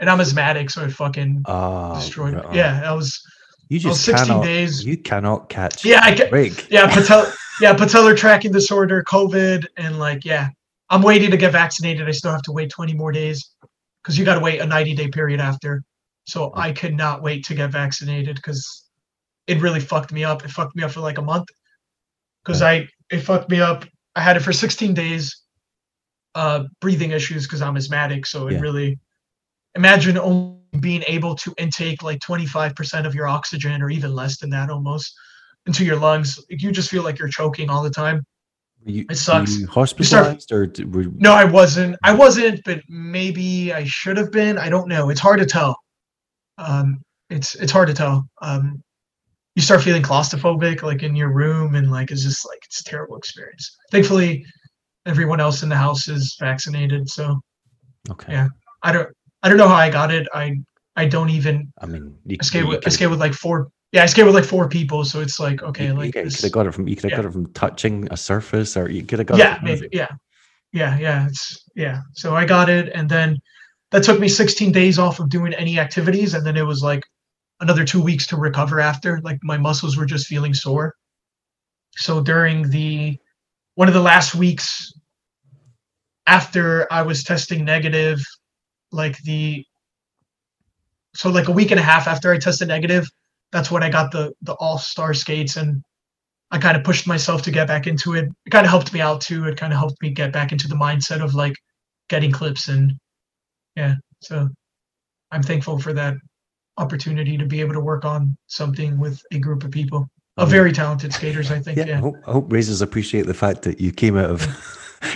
and I'm asthmatic, so it fucking oh, destroyed. Right Yeah, I was. You just 16 cannot, days. You cannot catch. Yeah, I can. Break. Yeah, patel, *laughs* yeah, patellar tracking disorder, COVID, and like, yeah, I'm waiting to get vaccinated. I still have to wait 20 more days because you got to wait a 90 day period after. So I could not wait to get vaccinated because it really fucked me up. It fucked me up for like a month because I it fucked me up. I had it for 16 days, uh, breathing issues because I'm asthmatic. So it Yeah. really imagine only being able to intake like 25% of your oxygen or even less than that almost into your lungs. You just feel like you're choking all the time. You, It sucks. You You start- hospitalized or were, No, I wasn't. I wasn't, but maybe I should have been. I don't know. It's hard to tell. Um, it's it's hard to tell. Um, you start feeling claustrophobic, like in your room, and like it's just like it's a terrible experience. Thankfully, everyone else in the house is vaccinated, so okay? Yeah. I don't I don't know how I got it. I I don't even. I mean, you, you with could've- with like four. Yeah, I skate with like four people, so it's like okay, you, like could have got it from you could have yeah. got it from touching a surface, or you could have got yeah maybe yeah. Yeah yeah it's yeah so i got it and then that took me 16 days off of doing any activities and then it was like another two weeks to recover after like my muscles were just feeling sore. So during the one of the last weeks after i was testing negative like the so like a week and a half after i tested negative that's when i got the the all star skates and I kind of pushed myself to get back into it. It kind of helped me out too. It kind of helped me get back into the mindset of like getting clips and yeah. So I'm thankful for that opportunity to be able to work on something with a group of people of very talented skaters. I think. Yeah, I hope, I hope Razors appreciate the fact that you came out of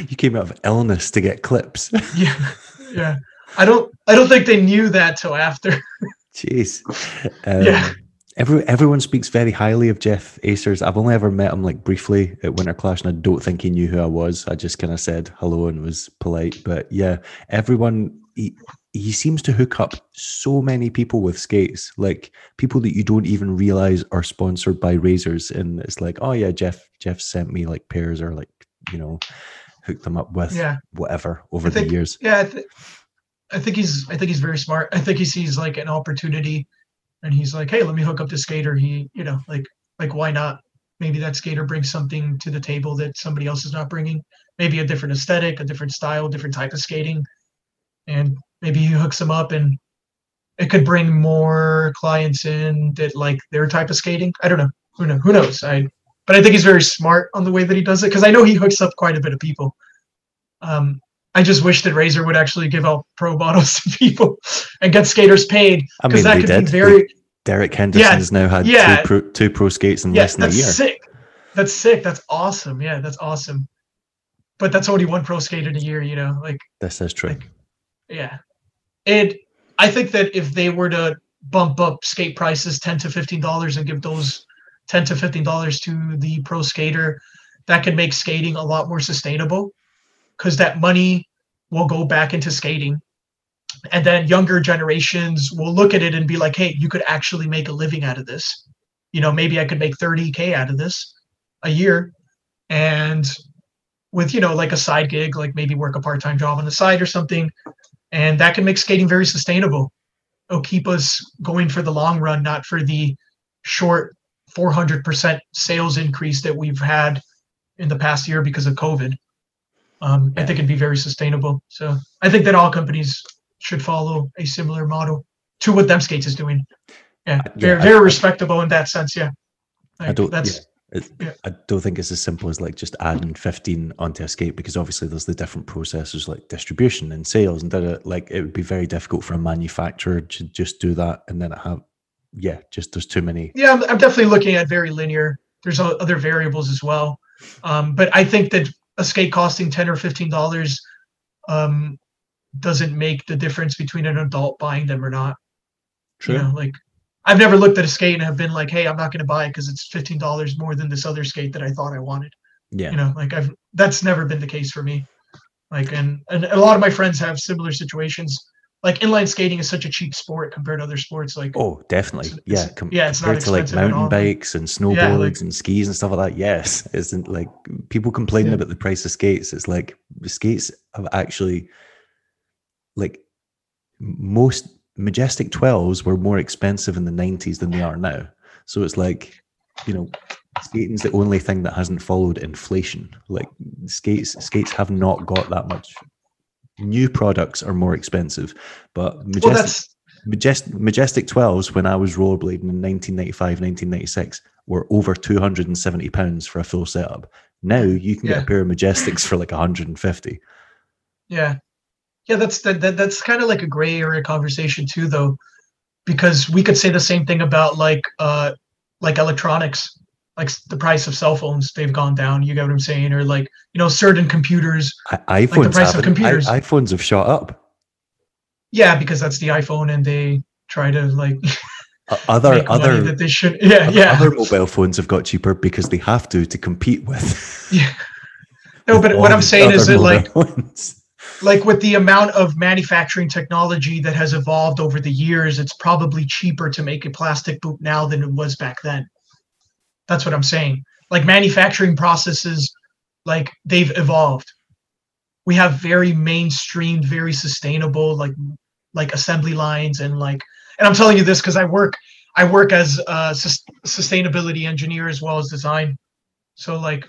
*laughs* you came out of illness to get clips. *laughs* Yeah. Yeah. I don't. I don't think they knew that till after. Jeez. *laughs* Um, Yeah. Every, everyone speaks very highly of Jeff Acers. I've only ever met him like briefly at Winter Clash, and I don't think he knew who I was. I just kind of said hello and was polite. But yeah, everyone he, he seems to hook up so many people with skates, like people that you don't even realize are sponsored by Razors. And it's like, oh yeah, Jeff Jeff sent me like pairs or like you know hooked them up with Yeah. whatever over think- the years. Yeah. I, th- I think he's. I think he's very smart. I think he sees like an opportunity, and he's like, "Hey, let me hook up the skater." He, you know, like, like why not? Maybe that skater brings something to the table that somebody else is not bringing. Maybe a different aesthetic, a different style, different type of skating, and maybe he hooks them up, and it could bring more clients in that like their type of skating. I don't know. Who know? Who knows? I. But I think he's very smart on the way that he does it because I know he hooks up quite a bit of people. Um, I just wish that Razor would actually give out pro bottles *laughs* to people and get skaters paid I because mean, that could did. be very Derek Henderson's now had yeah. two pro, two pro skates in yeah. less than a That's year. sick. That's sick. That's awesome. Yeah, that's awesome. But that's only one pro skater in a year. You know, like This is true. Like- yeah. It. I think that if they were to bump up skate prices ten to fifteen dollars and give those ten to fifteen dollars to the pro skater, that could make skating a lot more sustainable because that money will go back into skating. And then younger generations will look at it and be like, hey, you could actually make a living out of this. You know, maybe I could make 30K out of this a year. And with, you know, like a side gig, like maybe work a part time job on the side or something. And that can make skating very sustainable. It'll keep us going for the long run, not for the short 400% sales increase that we've had in the past year because of COVID. Um, I think it'd be very sustainable. So I think that all companies should follow a similar model to what Them Skates is doing. Yeah, very yeah, very respectable in that sense. Yeah, I don't. That's yeah, it's- yeah. I don't think it's as simple as like just adding fifteen onto a skate because obviously there's the different processes like distribution and sales and da like it would be very difficult for a manufacturer to just do that and then have yeah just there's too many yeah. I'm, I'm definitely looking at very linear. There's other variables as well, um, but I think that a skate costing ten or fifteen dollars um, doesn't make the difference between an adult buying them or not. true You know, like I've never looked at a skate and have been like, "Hey, I'm not going to buy it because it's fifteen dollars more than this other skate that I thought I wanted." yeah You know, like I've that's never been the case for me. Like, and and a lot of my friends have similar situations. Like inline skating is such a cheap sport compared to other sports. Like, oh definitely It's- yeah it's- yeah, it's compared to like mountain bikes and snowboards Yeah, like- and skis and stuff like that yes isn't like people complaining Yeah. about the price of skates it's like the skates have actually like most majestic 12s were more expensive in the 90s than they are now so it's like you know skating's the only thing that hasn't followed inflation like skates skates have not got that much new products are more expensive but majestic that's Majestic, Majestic 12s, when I was rollerblading in 1995, 1996, were over 270 pounds for a full setup. Now you can yeah. get a pair of Majestics for like 150. Yeah. Yeah, that's that, that that's kind of like a gray area conversation too, though, because we could say the same thing about like uh like electronics like the price of cell phones they've gone down you get what i'm saying? Or like you know certain computers I, iPhones like the price of computers I, iPhones have shot up. Yeah because that's the iPhone and they try to like other other that they should *laughs* yeah other, yeah. other mobile phones have got cheaper because they have to to compete with. Yeah. No but what i'm saying is that like like with the amount of manufacturing technology that has evolved over the years it's probably cheaper to make a plastic boot now than it was back then that's what I'm saying. Like manufacturing processes, like they've evolved. We have very mainstreamed, very sustainable, like like assembly lines and like. And I'm telling you this because I work I work as a sustainability engineer as well as design. So like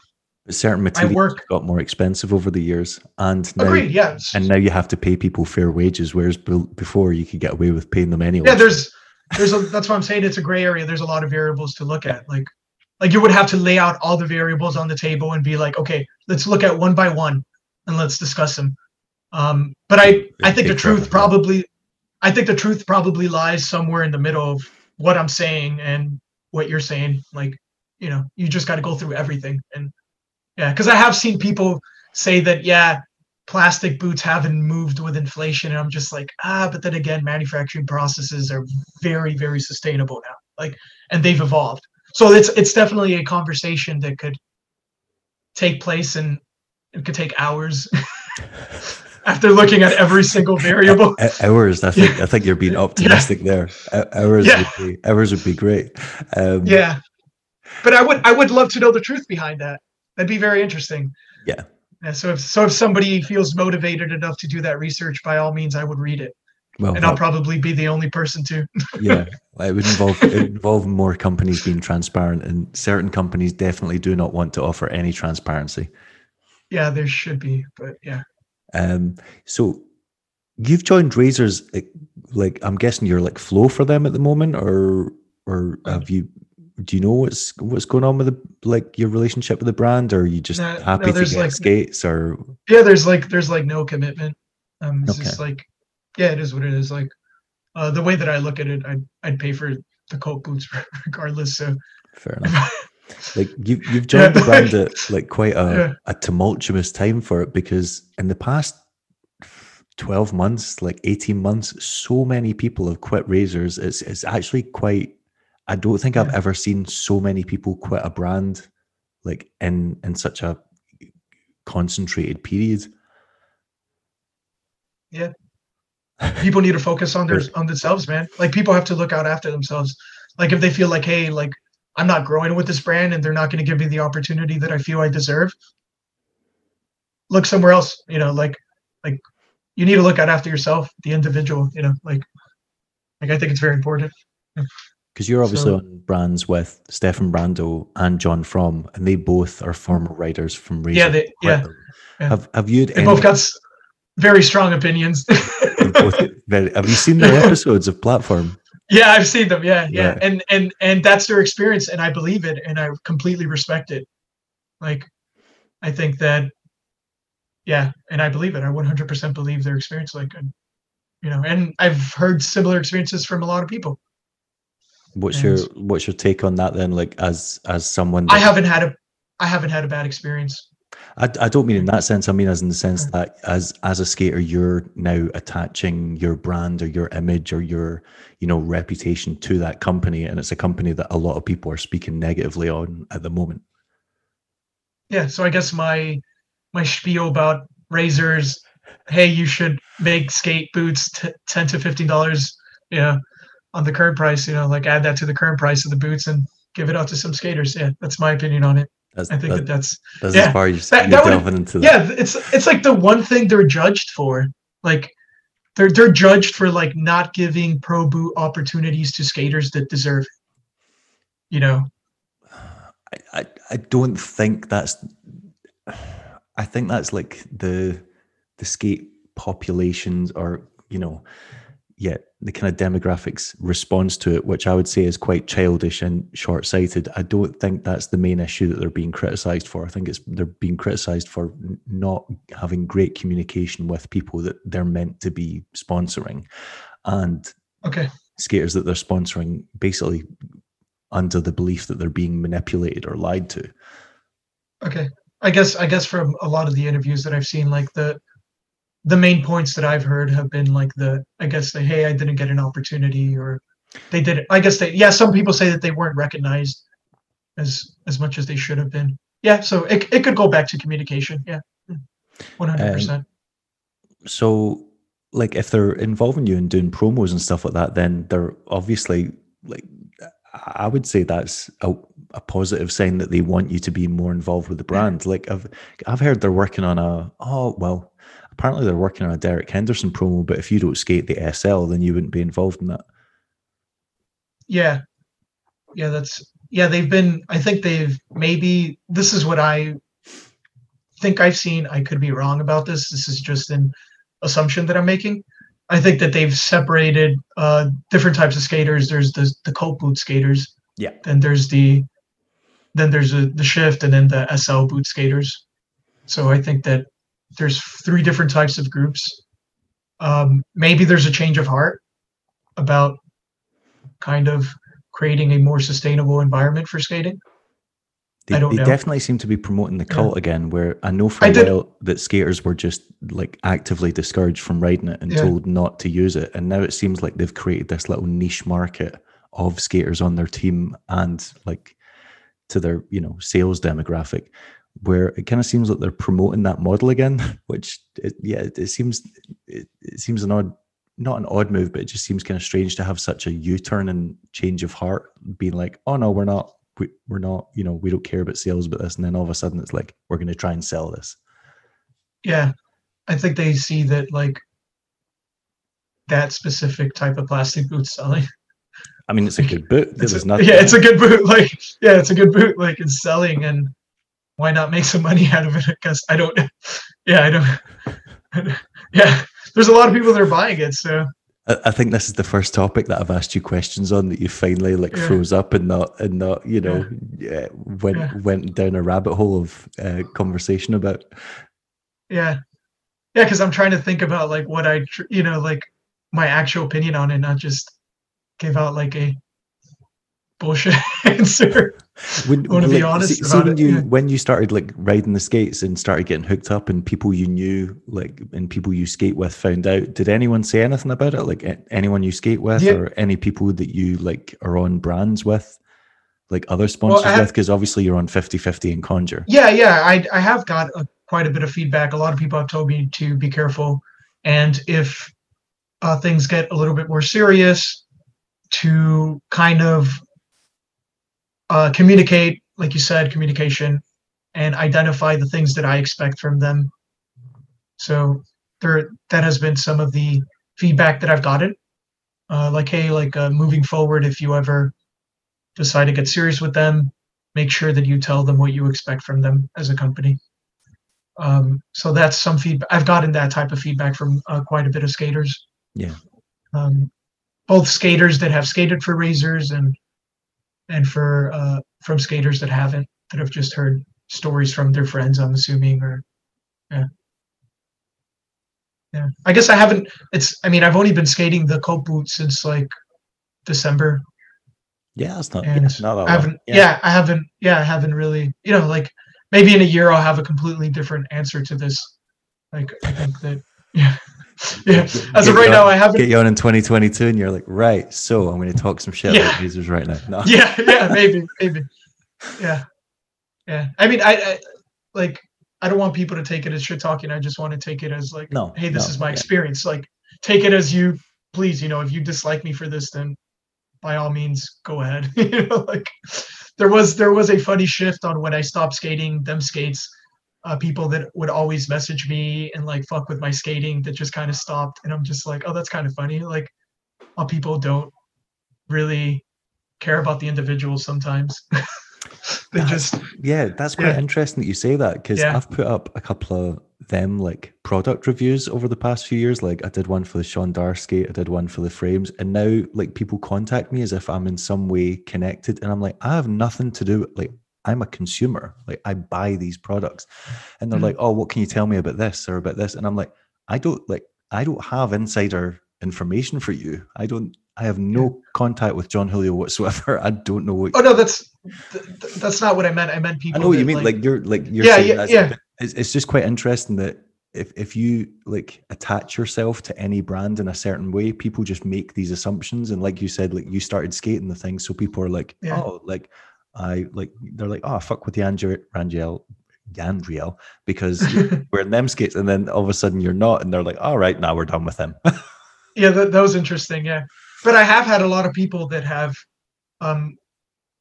certain materials work, got more expensive over the years and now, agreed, yes. and now you have to pay people fair wages whereas before you could get away with paying them anyway yeah there's there's a that's what i'm saying it's a gray area there's a lot of variables to look at like like you would have to lay out all the variables on the table and be like okay let's look at one by one and let's discuss them. Um, but i i think the truth probably i think the truth probably lies somewhere in the middle of what i'm saying and what you're saying. Like you know you just got to go through everything. And yeah because i have seen people say that yeah plastic boots haven't moved with inflation. And i'm just like ah but then again manufacturing processes are very very sustainable now. Like and they've evolved so it's it's definitely a conversation that could take place and it could take hours *laughs* after looking at every single variable. Hours, I think. Yeah. I think you're being *laughs* optimistic yeah. there. Hours yeah. would be hours would be great. Um, yeah, but I would I would love to know the truth behind that. That'd be very interesting. Yeah. Yeah. So if so, if somebody feels motivated enough to do that research, by all means, I would read it. Well, and I'll probably be the only person to. *laughs* yeah, it would involve it would involve more companies being transparent, and certain companies definitely do not want to offer any transparency. Yeah, there should be, but yeah. Um. So, you've joined Razors, like I'm guessing you're like flow for them at the moment, or or have you? Do you know what's what's going on with the like your relationship with the brand, or are you just no, happy no, to get like, skates, or? Yeah, there's like there's like no commitment. Um, it's okay. just like yeah, it is what it is. Like uh, the way that I look at it, I'd I'd pay for the Cult boots *laughs* regardless. So fair *laughs* enough. like you've you've joined yeah. the brand at *laughs* like quite a, yeah. a tumultuous time for it because in the past 12 months, like 18 months, so many people have quit razors. It's it's actually quite I don't think I've ever seen so many people quit a brand like in in such a concentrated period. Yeah, people need to focus on their on themselves, man. Like people have to look out after themselves. Like if they feel like, hey, like I'm not growing with this brand and they're not going to give me the opportunity that I feel I deserve, look somewhere else. You know, like like you need to look out after yourself, the individual. You know, like like I think it's very important. Because you're obviously so, on brands with Stefan Brando and John From, and they both are former writers from Razor. Yeah, they, yeah, yeah. Have Have you? They both got very strong opinions. *laughs* have you seen the *laughs* episodes of Platform? Yeah, I've seen them. Yeah, yeah, yeah, and and and that's their experience, and I believe it, and I completely respect it. Like, I think that, yeah, and I believe it. I 100% believe their experience. Like, and, you know, and I've heard similar experiences from a lot of people. What's and your What's your take on that then? Like, as as someone, that- I haven't had a, I haven't had a bad experience. I, I don't mean in that sense. I mean as in the sense that as as a skater, you're now attaching your brand or your image or your you know reputation to that company, and it's a company that a lot of people are speaking negatively on at the moment. Yeah, so I guess my my spiel about razors, hey, you should make skate boots t- ten to fifteen dollars, you know, on the current price. You know, like add that to the current price of the boots and give it out to some skaters. Yeah, that's my opinion on it. That's, I think that, that that's that's yeah, as far as that, that would, into yeah, it's it's like the one thing they're judged for. Like they're they're judged for like not giving pro boot opportunities to skaters that deserve it. You know. I, I, I don't think that's I think that's like the the skate populations or you know yet the kind of demographics response to it, which I would say is quite childish and short sighted. I don't think that's the main issue that they're being criticized for. I think it's they're being criticized for not having great communication with people that they're meant to be sponsoring, and okay skaters that they're sponsoring basically under the belief that they're being manipulated or lied to. Okay, I guess I guess from a lot of the interviews that I've seen, like the the main points that I've heard have been like the I guess the hey I didn't get an opportunity or they did it. I guess they yeah some people say that they weren't recognized as as much as they should have been. Yeah, so it it could go back to communication. Yeah, hmm. um, one hundred percent. So like if they're involving you in doing promos and stuff like that, then they're obviously like I would say that's a, a, positive sign that they want you to be more involved with the brand. Like I've I've heard they're working on a oh well apparently they're working on a Derek Henderson promo, but if you don't skate the SL, then you wouldn't be involved in that. Yeah. Yeah, that's yeah, they've been I think they've maybe this is what I think I've seen. I could be wrong about this. This is just an assumption that I'm making. I think that they've separated uh, different types of skaters. There's the the Cult boot skaters. Yeah. Then there's the then there's a, the shift and then the SL boot skaters. So I think that there's three different types of groups. Um, maybe there's a change of heart about kind of creating a more sustainable environment for skating. They, I don't they definitely seem to be promoting the cult yeah. again, where I know for a while that skaters were just like actively discouraged from riding it and yeah. told not to use it. And now it seems like they've created this little niche market of skaters on their team and like to their, you know, sales demographic where it kind of seems like they're promoting that model again, *laughs* which it, yeah, it, it seems it, it, seems an odd, not an odd move, but it just seems kind of strange to have such a U-turn and change of heart, being like, oh no, we're not, we, we're not, you know, we don't care about sales about this, and then all of a sudden it's like we're going to try and sell this. Yeah, I think they see that like that specific type of plastic boot selling. I mean, it's a good boot. *laughs* There's nothing. Yeah, it's a good boot. Like, yeah, it's a good boot. Like, it's selling, and why not make some money *laughs* out of it? Because I don't, yeah, I don't, *laughs* yeah. There's a lot of people that are buying it, so. I think this is the first topic that I've asked you questions on that you finally like yeah. froze up and not and not you know yeah. went yeah. went down a rabbit hole of uh, conversation about. Yeah, yeah, because I'm trying to think about like what I you know like my actual opinion on it, not just give out like a bullshit *laughs* answer. When, I want to like, be honest when you yeah. when you started like riding the skates and started getting hooked up, and people you knew like and people you skate with found out, did anyone say anything about it? Like anyone you skate with, yeah. or any people that you like are on brands with? Like other sponsors well, have, with, because obviously you're on 50 50 in Conjure. Yeah, yeah. I, I have got a, quite a bit of feedback. A lot of people have told me to be careful. And if uh, things get a little bit more serious, to kind of uh, communicate, like you said, communication, and identify the things that I expect from them. So there, that has been some of the feedback that I've gotten. Uh, like, hey, like uh, moving forward, if you ever decide to get serious with them, make sure that you tell them what you expect from them as a company. Um, so that's some feedback. I've gotten that type of feedback from uh, quite a bit of skaters. Yeah. Um, both skaters that have skated for Razors and and for uh, from skaters that haven't that have just heard stories from their friends i'm assuming or yeah. Yeah. I guess i haven't it's i mean i've only been skating the Cult boot since like december. Yeah it's not, and yeah, not i haven't yeah. yeah i haven't yeah i haven't really you know like maybe in a year i'll have a completely different answer to this. Like i think that yeah yeah. As of right now, I haven't get you on in 2022, and you're like, right. So I'm going to talk some shit yeah. about users right now. No. Yeah, yeah, maybe, maybe. Yeah, yeah. I mean, I, I, like. I don't want people to take it as shit talking. I just want to take it as like, no, hey, this no, is my yeah. experience. Like, take it as you please. You know, if you dislike me for this, then by all means, go ahead. *laughs* you know, like there was there was a funny shift on when I stopped skating them skates uh, people that would always message me and like fuck with my skating that just kind of stopped and i'm just like oh that's kind of funny like how people don't really care about the individual sometimes *laughs* They just yeah, that's quite yeah. interesting that you say that because yeah. I've put up a couple of them like product reviews over the past few years. Like I did one for the Sean Darst skate, I did one for the frames, and now like people contact me as if I'm in some way connected, and I'm like, I have nothing to do. With like I'm a consumer. Like I buy these products, and they're mm-hmm. like, oh, what can you tell me about this or about this? And I'm like, I don't like I don't have insider information for you. I don't. I have no contact with Jon Julio whatsoever. I don't know what. Oh no, that's that's not what I meant. I meant people. I know what you mean. Like, like, you're like you're. Yeah, yeah, yeah. It's, it's just quite interesting that if if you like attach yourself to any brand in a certain way, people just make these assumptions. And like you said, like you started skating the thing, so people are like, yeah. oh, like I like they're like, oh, fuck with the Andrew Rangel because *laughs* we're in them skates, and then all of a sudden you're not, and they're like, all right, now we're done with them. *laughs* yeah, that, that was interesting. Yeah, but I have had a lot of people that have, um,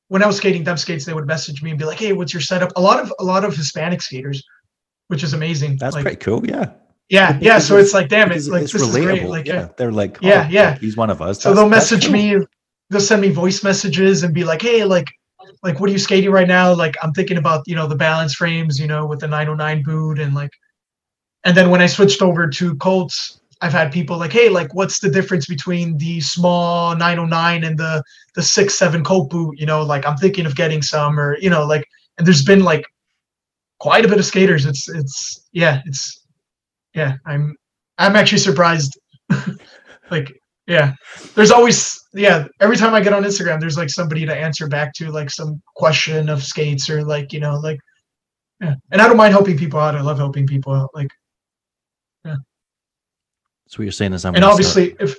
when I was skating them skates, they would message me and be like, "Hey, what's your setup?" A lot of a lot of Hispanic skaters, which is amazing. That's like, pretty cool. Yeah. Yeah, yeah. So it's like, damn It's like it's this relatable. is great. Like, yeah, they're like, oh, yeah, yeah, he's one of us. So that's, they'll message cool. me, they'll send me voice messages and be like, hey, like, like, what are you skating right now? Like, I'm thinking about, you know, the balance frames, you know, with the 909 boot and like, and then when I switched over to Cults, I've had people like, hey, like, what's the difference between the small 909 and the the six seven Cult boot? You know, like I'm thinking of getting some, or you know, like, and there's been like quite a bit of skaters. It's it's yeah, it's yeah. I'm I'm actually surprised. *laughs* like yeah, there's always yeah. Every time I get on Instagram, there's like somebody to answer back to like some question of skates or like you know like yeah. And I don't mind helping people out. I love helping people out. Like yeah. So what you're saying is I'm and obviously start. if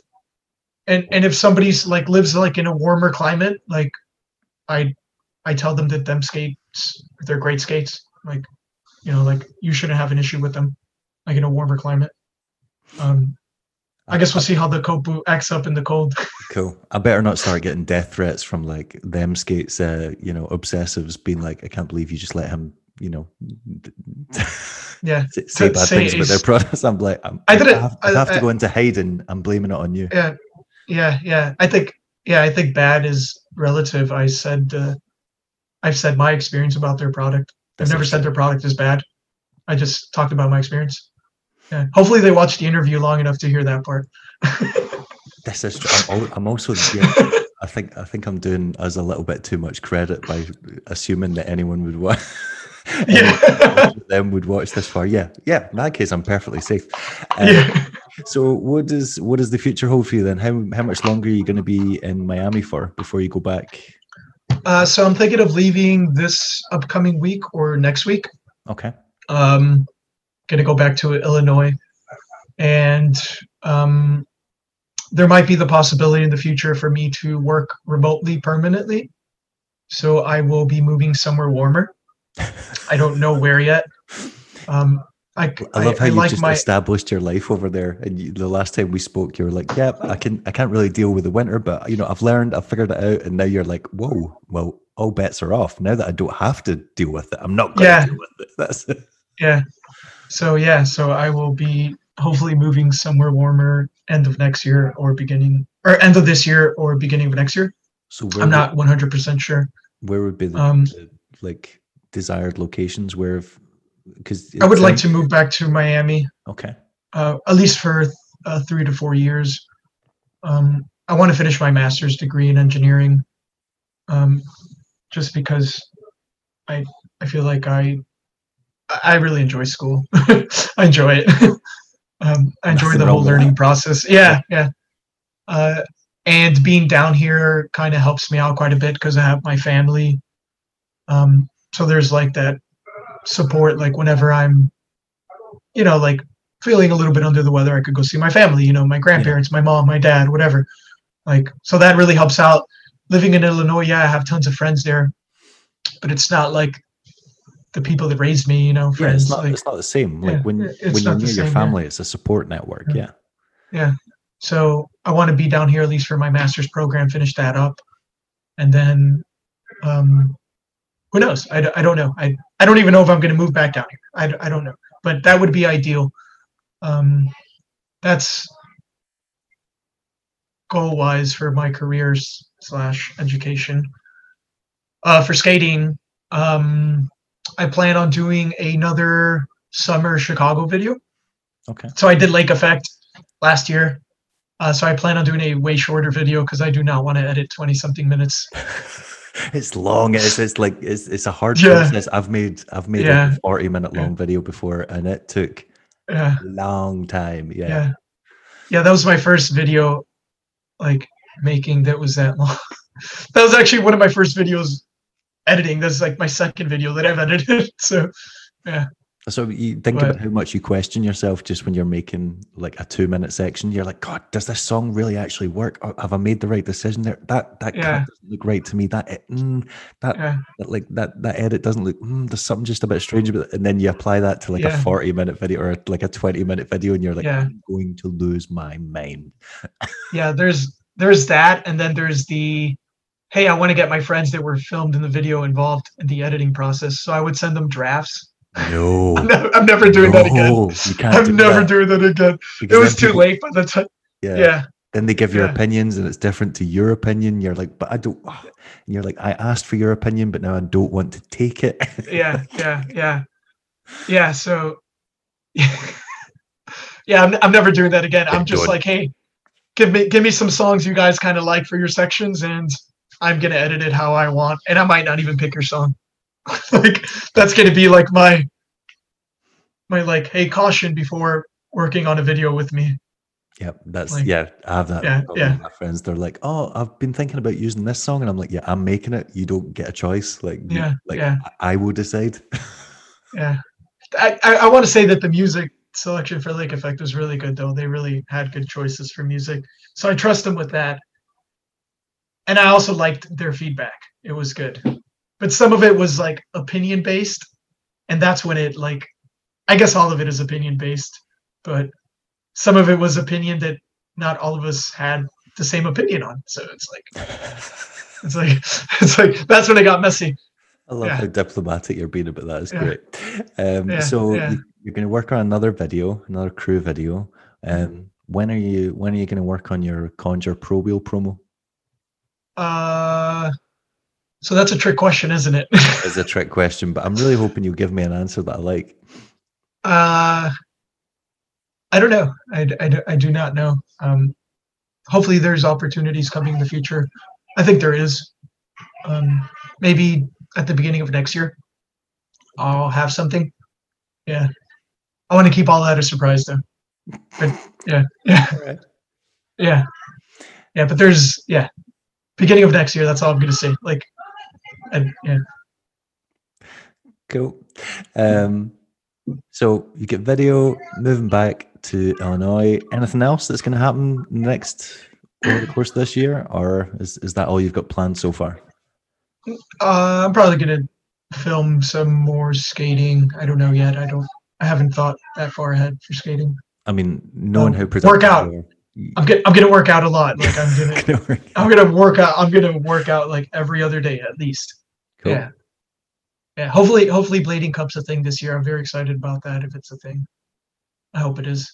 and and if somebody's like lives like in a warmer climate, like I I tell them that them skates they're great skates. Like you know, like you shouldn't have an issue with them, like in a warmer climate. Um, I guess we'll see how the Kopu acts up in the cold. *laughs* Cool. I better not start getting death threats from like them skates, uh, you know, obsessives being like, I can't believe you just let him you know, *laughs* yeah, say bad things about their products. I'm like, I'm, I didn't. I have, I have to go into hiding. I'm blaming it on you. Yeah, yeah, yeah. I think, yeah, I think bad is relative. I said, uh, I've said my experience about their product. I've never said their product is bad. I just talked about my experience. Yeah. *laughs* Hopefully, they watched the interview long enough to hear that part. *laughs* this is. I'm, I'm also. Yeah, I think. I think I'm doing us a little bit too much credit by assuming that anyone would want *laughs* yeah. them would watch this far. Yeah, yeah. In that case, I'm perfectly safe. Um, yeah. So, what does what does the future hold for you then? How how much longer are you going to be in Miami for before you go back? Uh, so I'm thinking of leaving this upcoming week or next week. Okay. Um, going to go back to Illinois, and um, there might be the possibility in the future for me to work remotely permanently. So I will be moving somewhere warmer. I don't know where yet. Um, I, I love how you like just my... established your life over there. And you, the last time we spoke, you were like, "Yeah, I can. I can't really deal with the winter, but you know, I've learned. I've figured it out." And now you're like, "Whoa, well, all bets are off. Now that I don't have to deal with it, I'm not going yeah. to deal with it." *laughs* That's it. Yeah. So yeah, so I will be hopefully moving somewhere warmer end of next year or beginning or end of this year or beginning of next year. So I'm not 100 percent sure. Where would be the, um, the like desired locations where because I would like to move back to Miami. Okay. Uh, at least for uh, three to four years. Um, I want to finish my master's degree in engineering, um, just because I I feel like I I really enjoy school. *laughs* I enjoy it. *laughs* um, I enjoy Nothing the whole learning that. process. Yeah, yeah. Uh, and being down here kind of helps me out quite a bit because I have my family. Um, so there's like that support like whenever i'm you know like feeling a little bit under the weather i could go see my family you know my grandparents my mom my dad whatever like so that really helps out living in illinois yeah i have tons of friends there but it's not like the people that raised me you know friends yeah, it's, not, like, it's not the same like yeah, when when you're near your family yeah. it's a support network yeah yeah so i want to be down here at least for my master's program finish that up and then um who knows? I, I don't know. I, I don't even know if I'm going to move back down here. I, I don't know. But that would be ideal. Um, that's goal wise for my careers slash education. Uh, for skating, Um, I plan on doing another summer Chicago video. Okay. So I did Lake Effect last year. Uh, so I plan on doing a way shorter video because I do not want to edit twenty something minutes. *laughs* it's long. It's it's like it's it's a hard Yeah. process. I've made I've made Yeah. a forty minute long video before, and it took Yeah, a long time. Yeah. yeah, yeah. That was my first video, like making that was that long. *laughs* that was actually one of my first videos editing. That's like my second video that I've edited. *laughs* So yeah. So you think But- about how much you question yourself just when you're making like a two minute section. You're like, God, does this song really actually work? Or have I made the right decision there? That that Yeah. doesn't look right to me. That mm, that yeah, that, like that that edit doesn't look mm, there's something just a bit strange about it and then you apply that to like a 40 minute video or like a 20 minute video and you're like Yeah. i'm going to lose my mind *laughs* yeah. There's there's that, and then there's the hey, I want to get my friends that were filmed in the video involved in the editing process. So I would send them drafts. no *laughs* I'm never, I'm never doing that again. I'm do never that, doing that again. It was too people- late by the time. yeah. Yeah, then they give your Yeah. opinions and it's different to your opinion you're like but i don't and you're like i asked for your opinion but now i don't want to take it yeah, yeah, yeah, yeah. So, *laughs* yeah, I'm, I'm never doing that again. I'm just like, hey, give me give me some songs you guys kind of like for your sections, and I'm gonna edit it how I want, and I might not even pick your song. *laughs* like that's gonna be like my my like, hey, caution before working on a video with me. Yep, that's Like- yeah. I have that. Yeah, yeah. My friends, they're like, "Oh, I've been thinking about using this song," and I'm like, "Yeah, I'm making it. You don't get a choice. Like, Yeah, like yeah. I I will decide." *laughs* Yeah, I I, I want to say that the music selection for Lake Effect was really good, though. They really had good choices for music, so I trust them with that. And I also liked their feedback; it was good. But some of it was like opinion based, and that's when it like, I guess all of it is opinion based, but some of it was opinion that not all of us had the same opinion on. So it's like *laughs* it's like it's like that's when it got messy. I love Yeah. how diplomatic you're being about that. It's Yeah. great. Um, Yeah, so you're going to work on another video, another crew video. Um, when are you? When are you going to work on your Conjure Pro Wheel promo? Uh, so that's a trick question, isn't it? *laughs* It's a trick question, but I'm really hoping you'll give me an answer that I like. uh, I don't know. I I do not know. Um, hopefully, there's opportunities coming in the future. I think there is. Um, maybe at the beginning of next year, I'll have something. Yeah, I want to keep all that a surprise, though. But yeah, yeah, All right. *laughs* yeah, yeah. But there's yeah, beginning of next year. That's all I'm gonna say. Like, and yeah. Cool. Um, so you get video moving back to Illinois. Anything else that's going to happen next over the course of this year, or is, is that all you've got planned so far? Uh, I'm probably gonna film some more skating. I don't know yet. I don't. I haven't thought that far ahead for skating. I mean, knowing Um, how productive workout. You you- I'm get, I'm gonna work out a lot. Like I'm gonna *laughs* gonna work I'm gonna work out. I'm gonna work out like every other day at least. Cool. Yeah. Yeah. Hopefully, hopefully, blading cup's a thing this year. I'm very excited about that. If it's a thing, I hope it is.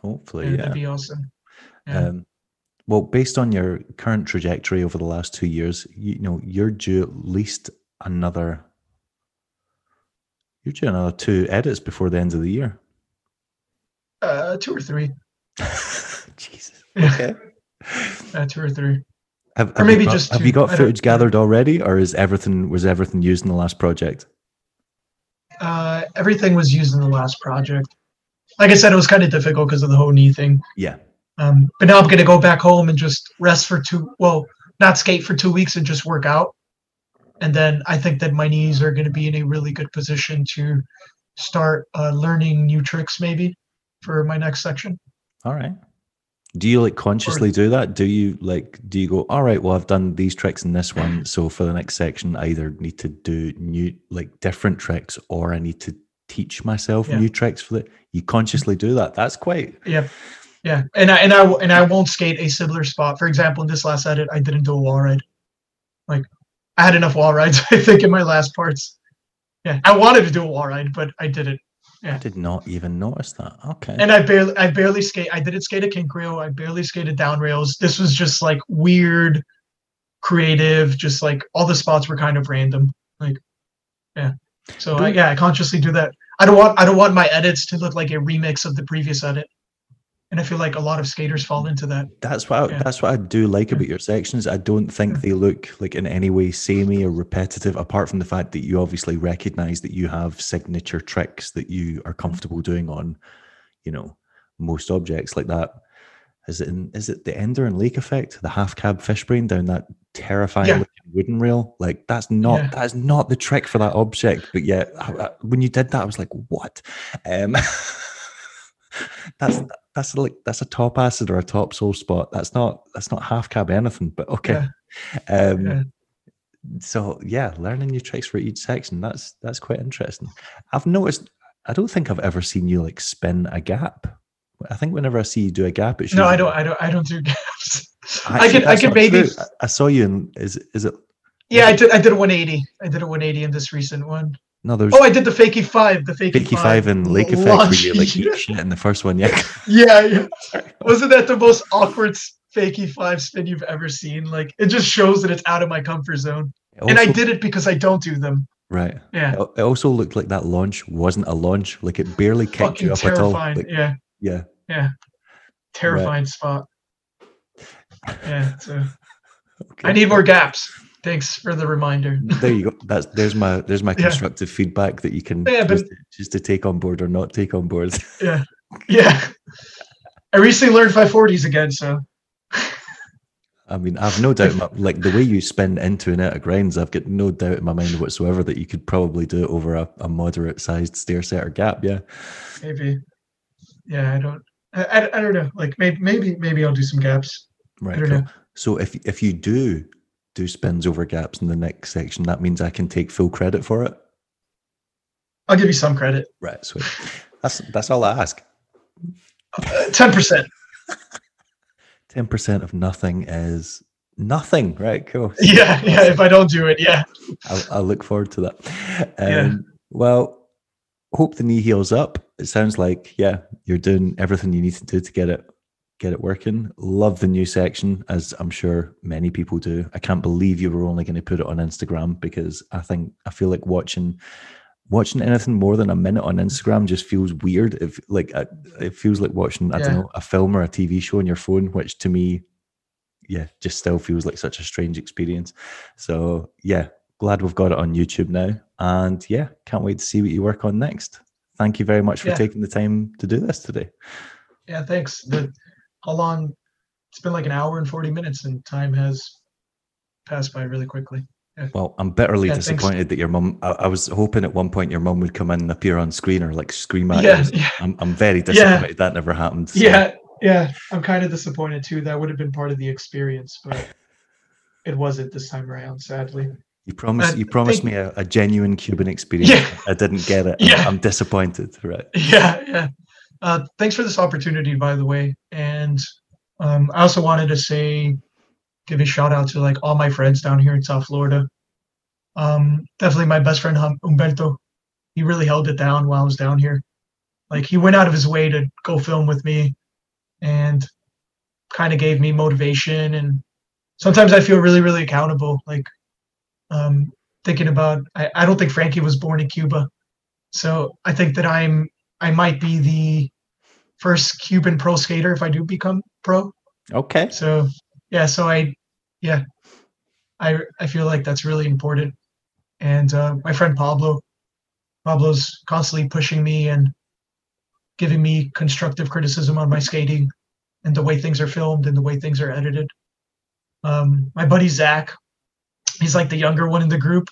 Hopefully, Yeah, yeah. that'd be awesome. Yeah. Um, well, based on your current trajectory over the last two years, you, know you're due at least another. You're due another two edits before the end of the year. Uh, two or three. *laughs* Jesus. Okay. *laughs* Uh, two or three. Have, Or maybe got, just have two. you got footage gathered already, or is everything was everything used in the last project? Uh, everything was used in the last project. Like I said, it was kind of difficult because of the whole knee thing. Yeah. Um, but now I'm gonna go back home and just rest for two. Well, not skate for two weeks and just work out. And then I think that my knees are gonna be in a really good position to start uh, learning new tricks, maybe for my next section. All right. Do you like consciously do that? Do you like do you go, all right, well I've done these tricks in this one. So for the next section, I either need to do new like different tricks or I need to teach myself Yeah. new tricks for the you consciously do that. That's quite Yeah, yeah. And I and I and I won't skate a similar spot. For example, in this last edit, I didn't do a wall ride. Like I had enough wall rides, *laughs* I think, in my last parts. Yeah, I wanted to do a wall ride, but I didn't. I did not even notice that. Okay. and I barely I barely skate. I didn't skate a kink rail. I barely skated down rails. This was just like weird, creative. Just like all the spots were kind of random. Like Yeah. So I, yeah, I consciously do that. I don't want I don't want my edits to look like a remix of the previous edit. And I feel like a lot of skaters fall into that. That's what I, yeah. that's what I do like about your sections. I don't think they look like in any way samey or repetitive, apart from the fact that you obviously recognize that you have signature tricks that you are comfortable doing on, you know, most objects like that. Is it in, is it the Ender and Lake effect, the half cab fish brain down that terrifying yeah. wooden rail? Like that's not yeah. that's not the trick for that object. But yeah, I, I, when you did that, I was like, what? Um, *laughs* that's that's like that's a top acid or a top soul spot. That's not that's not half cab anything. But okay. Yeah. Um, yeah. So yeah, learning new tricks for each section. That's that's quite interesting. I've noticed. I don't think I've ever seen you like spin a gap I think whenever I see you do a gap, it's no, I don't, I don't, I don't do gaps. *laughs* Actually, I can, I can maybe. True. I saw you in. Is is it? Yeah, I did. I did a 180. I did a 180 in this recent one. No. Oh, I did the fakey five. The fakey, fakey five, five in Lake Effect. Where you like *laughs* shit in the first one, yeah. yeah, yeah. *laughs* Wasn't that the most awkward fakey five spin you've ever seen? Like, it just shows that it's out of my comfort zone. Also, and I did it because I don't do them. Right. Yeah. It also looked like that launch wasn't a launch. Like it barely kicked Fucking you up terrifying. at all. Like, yeah. Yeah. Yeah terrifying right. spot. *laughs* Yeah, so okay. I need more gaps. Thanks for the reminder. *laughs* there you go. That's there's my there's my constructive yeah. feedback that you can yeah, just, but, just to take on board or not take on board. *laughs* Yeah, yeah. I recently learned 540s again, so. I mean, I've no doubt, my, like the way you spin into and out of grinds, I've got no doubt in my mind whatsoever that you could probably do it over a, a moderate sized stair set or gap. Yeah. Maybe. Yeah, I don't. I, I, don't know. Like maybe maybe maybe I'll do some gaps. Right. Cool. So if if you do do spins over gaps in the next section, that means I can take full credit for it. I'll give you some credit. Right. Sweet. That's that's all I ask. Uh, ten percent. *laughs* Ten percent of nothing is nothing. Right. Cool. *laughs* Yeah. Yeah. If I don't do it, yeah. I'll, I'll look forward to that. Um, yeah. Well, hope the knee heals up. It sounds like yeah, you're doing everything you need to do to get it get it working. Love the new section, as I'm sure many people do. I can't believe you were only going to put it on Instagram because I think I feel like watching watching anything more than a minute on Instagram just feels weird. If like it feels like watching I yeah. don't know a film or a TV show on your phone, which to me, yeah, just still feels like such a strange experience. So yeah, glad we've got it on YouTube now. And yeah, can't wait to see what you work on next. Thank you very much for yeah. taking the time to do this today. Yeah, thanks. The, how long? It's been like an hour and 40 minutes, and time has passed by really quickly. Yeah. Well, I'm bitterly yeah, disappointed that your mum. I, I, was hoping at one point your mum would come in and appear on screen or like scream at yeah, you. Yeah. I'm, I'm very disappointed that never happened. So. Yeah, yeah. I'm kind of disappointed too. That would have been part of the experience, but *laughs* it wasn't this time around, sadly. You promised you promised me a, a, genuine Cuban experience. Yeah. I didn't get it. *laughs* Yeah. I'm disappointed. Right. Yeah, yeah. Uh, thanks for this opportunity, by the way. And um, I also wanted to say, give a shout out to like all my friends down here in South Florida. Um, definitely my best friend Humberto. He really held it down while I was down here. Like he went out of his way to go film with me, and kind of gave me motivation. And sometimes I feel really, really accountable. Like um, thinking about I, I don't think Frankie was born in Cuba. So I think that I'm I might be the first Cuban pro skater if I do become pro. Okay. So yeah, so I yeah. I I feel like that's really important. And uh, my friend Pablo, Pablo's constantly pushing me and giving me constructive criticism on my skating and the way things are filmed and the way things are edited. Um, my buddy Zach, he's like the younger one in the group.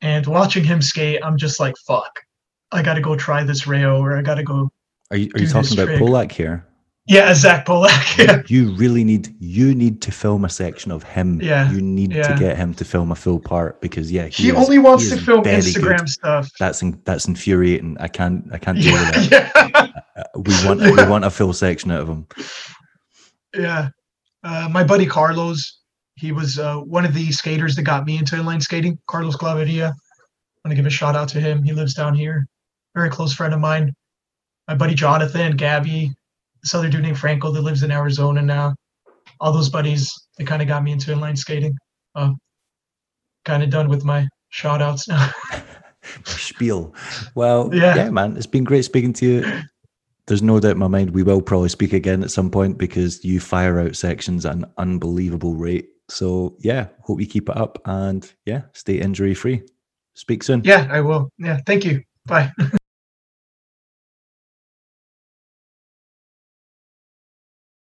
And watching him skate, I'm just like, fuck, I got to go try this rail or I got to go. Are you, are you talking about trick. Polak here? Yeah, Zach Polak. *laughs* Yeah. You really need you need to film a section of him. Yeah. You need yeah. to get him to film a full part because yeah, he, he is, only wants to film Instagram good. stuff. That's in, that's infuriating. I can't I can't deal yeah, that. *laughs* Yeah. Uh, we want we want a full section out of him. Yeah. Uh, my buddy Carlos, he was uh, one of the skaters that got me into inline skating, Carlos Claveria. I want to give a shout out to him. He lives down here, very close friend of mine. My buddy Jonathan, Gabby, this other dude named Franco that lives in Arizona now. All those buddies, they kind of got me into inline skating. Uh, kind of done with my shout outs now. *laughs* spiel. Well, yeah. yeah, man, it's been great speaking to you. There's no doubt in my mind we will probably speak again at some point because you fire out sections at an unbelievable rate. So yeah, hope you keep it up and yeah, stay injury free. Speak soon. Yeah, I will. Yeah, thank you. Bye. *laughs*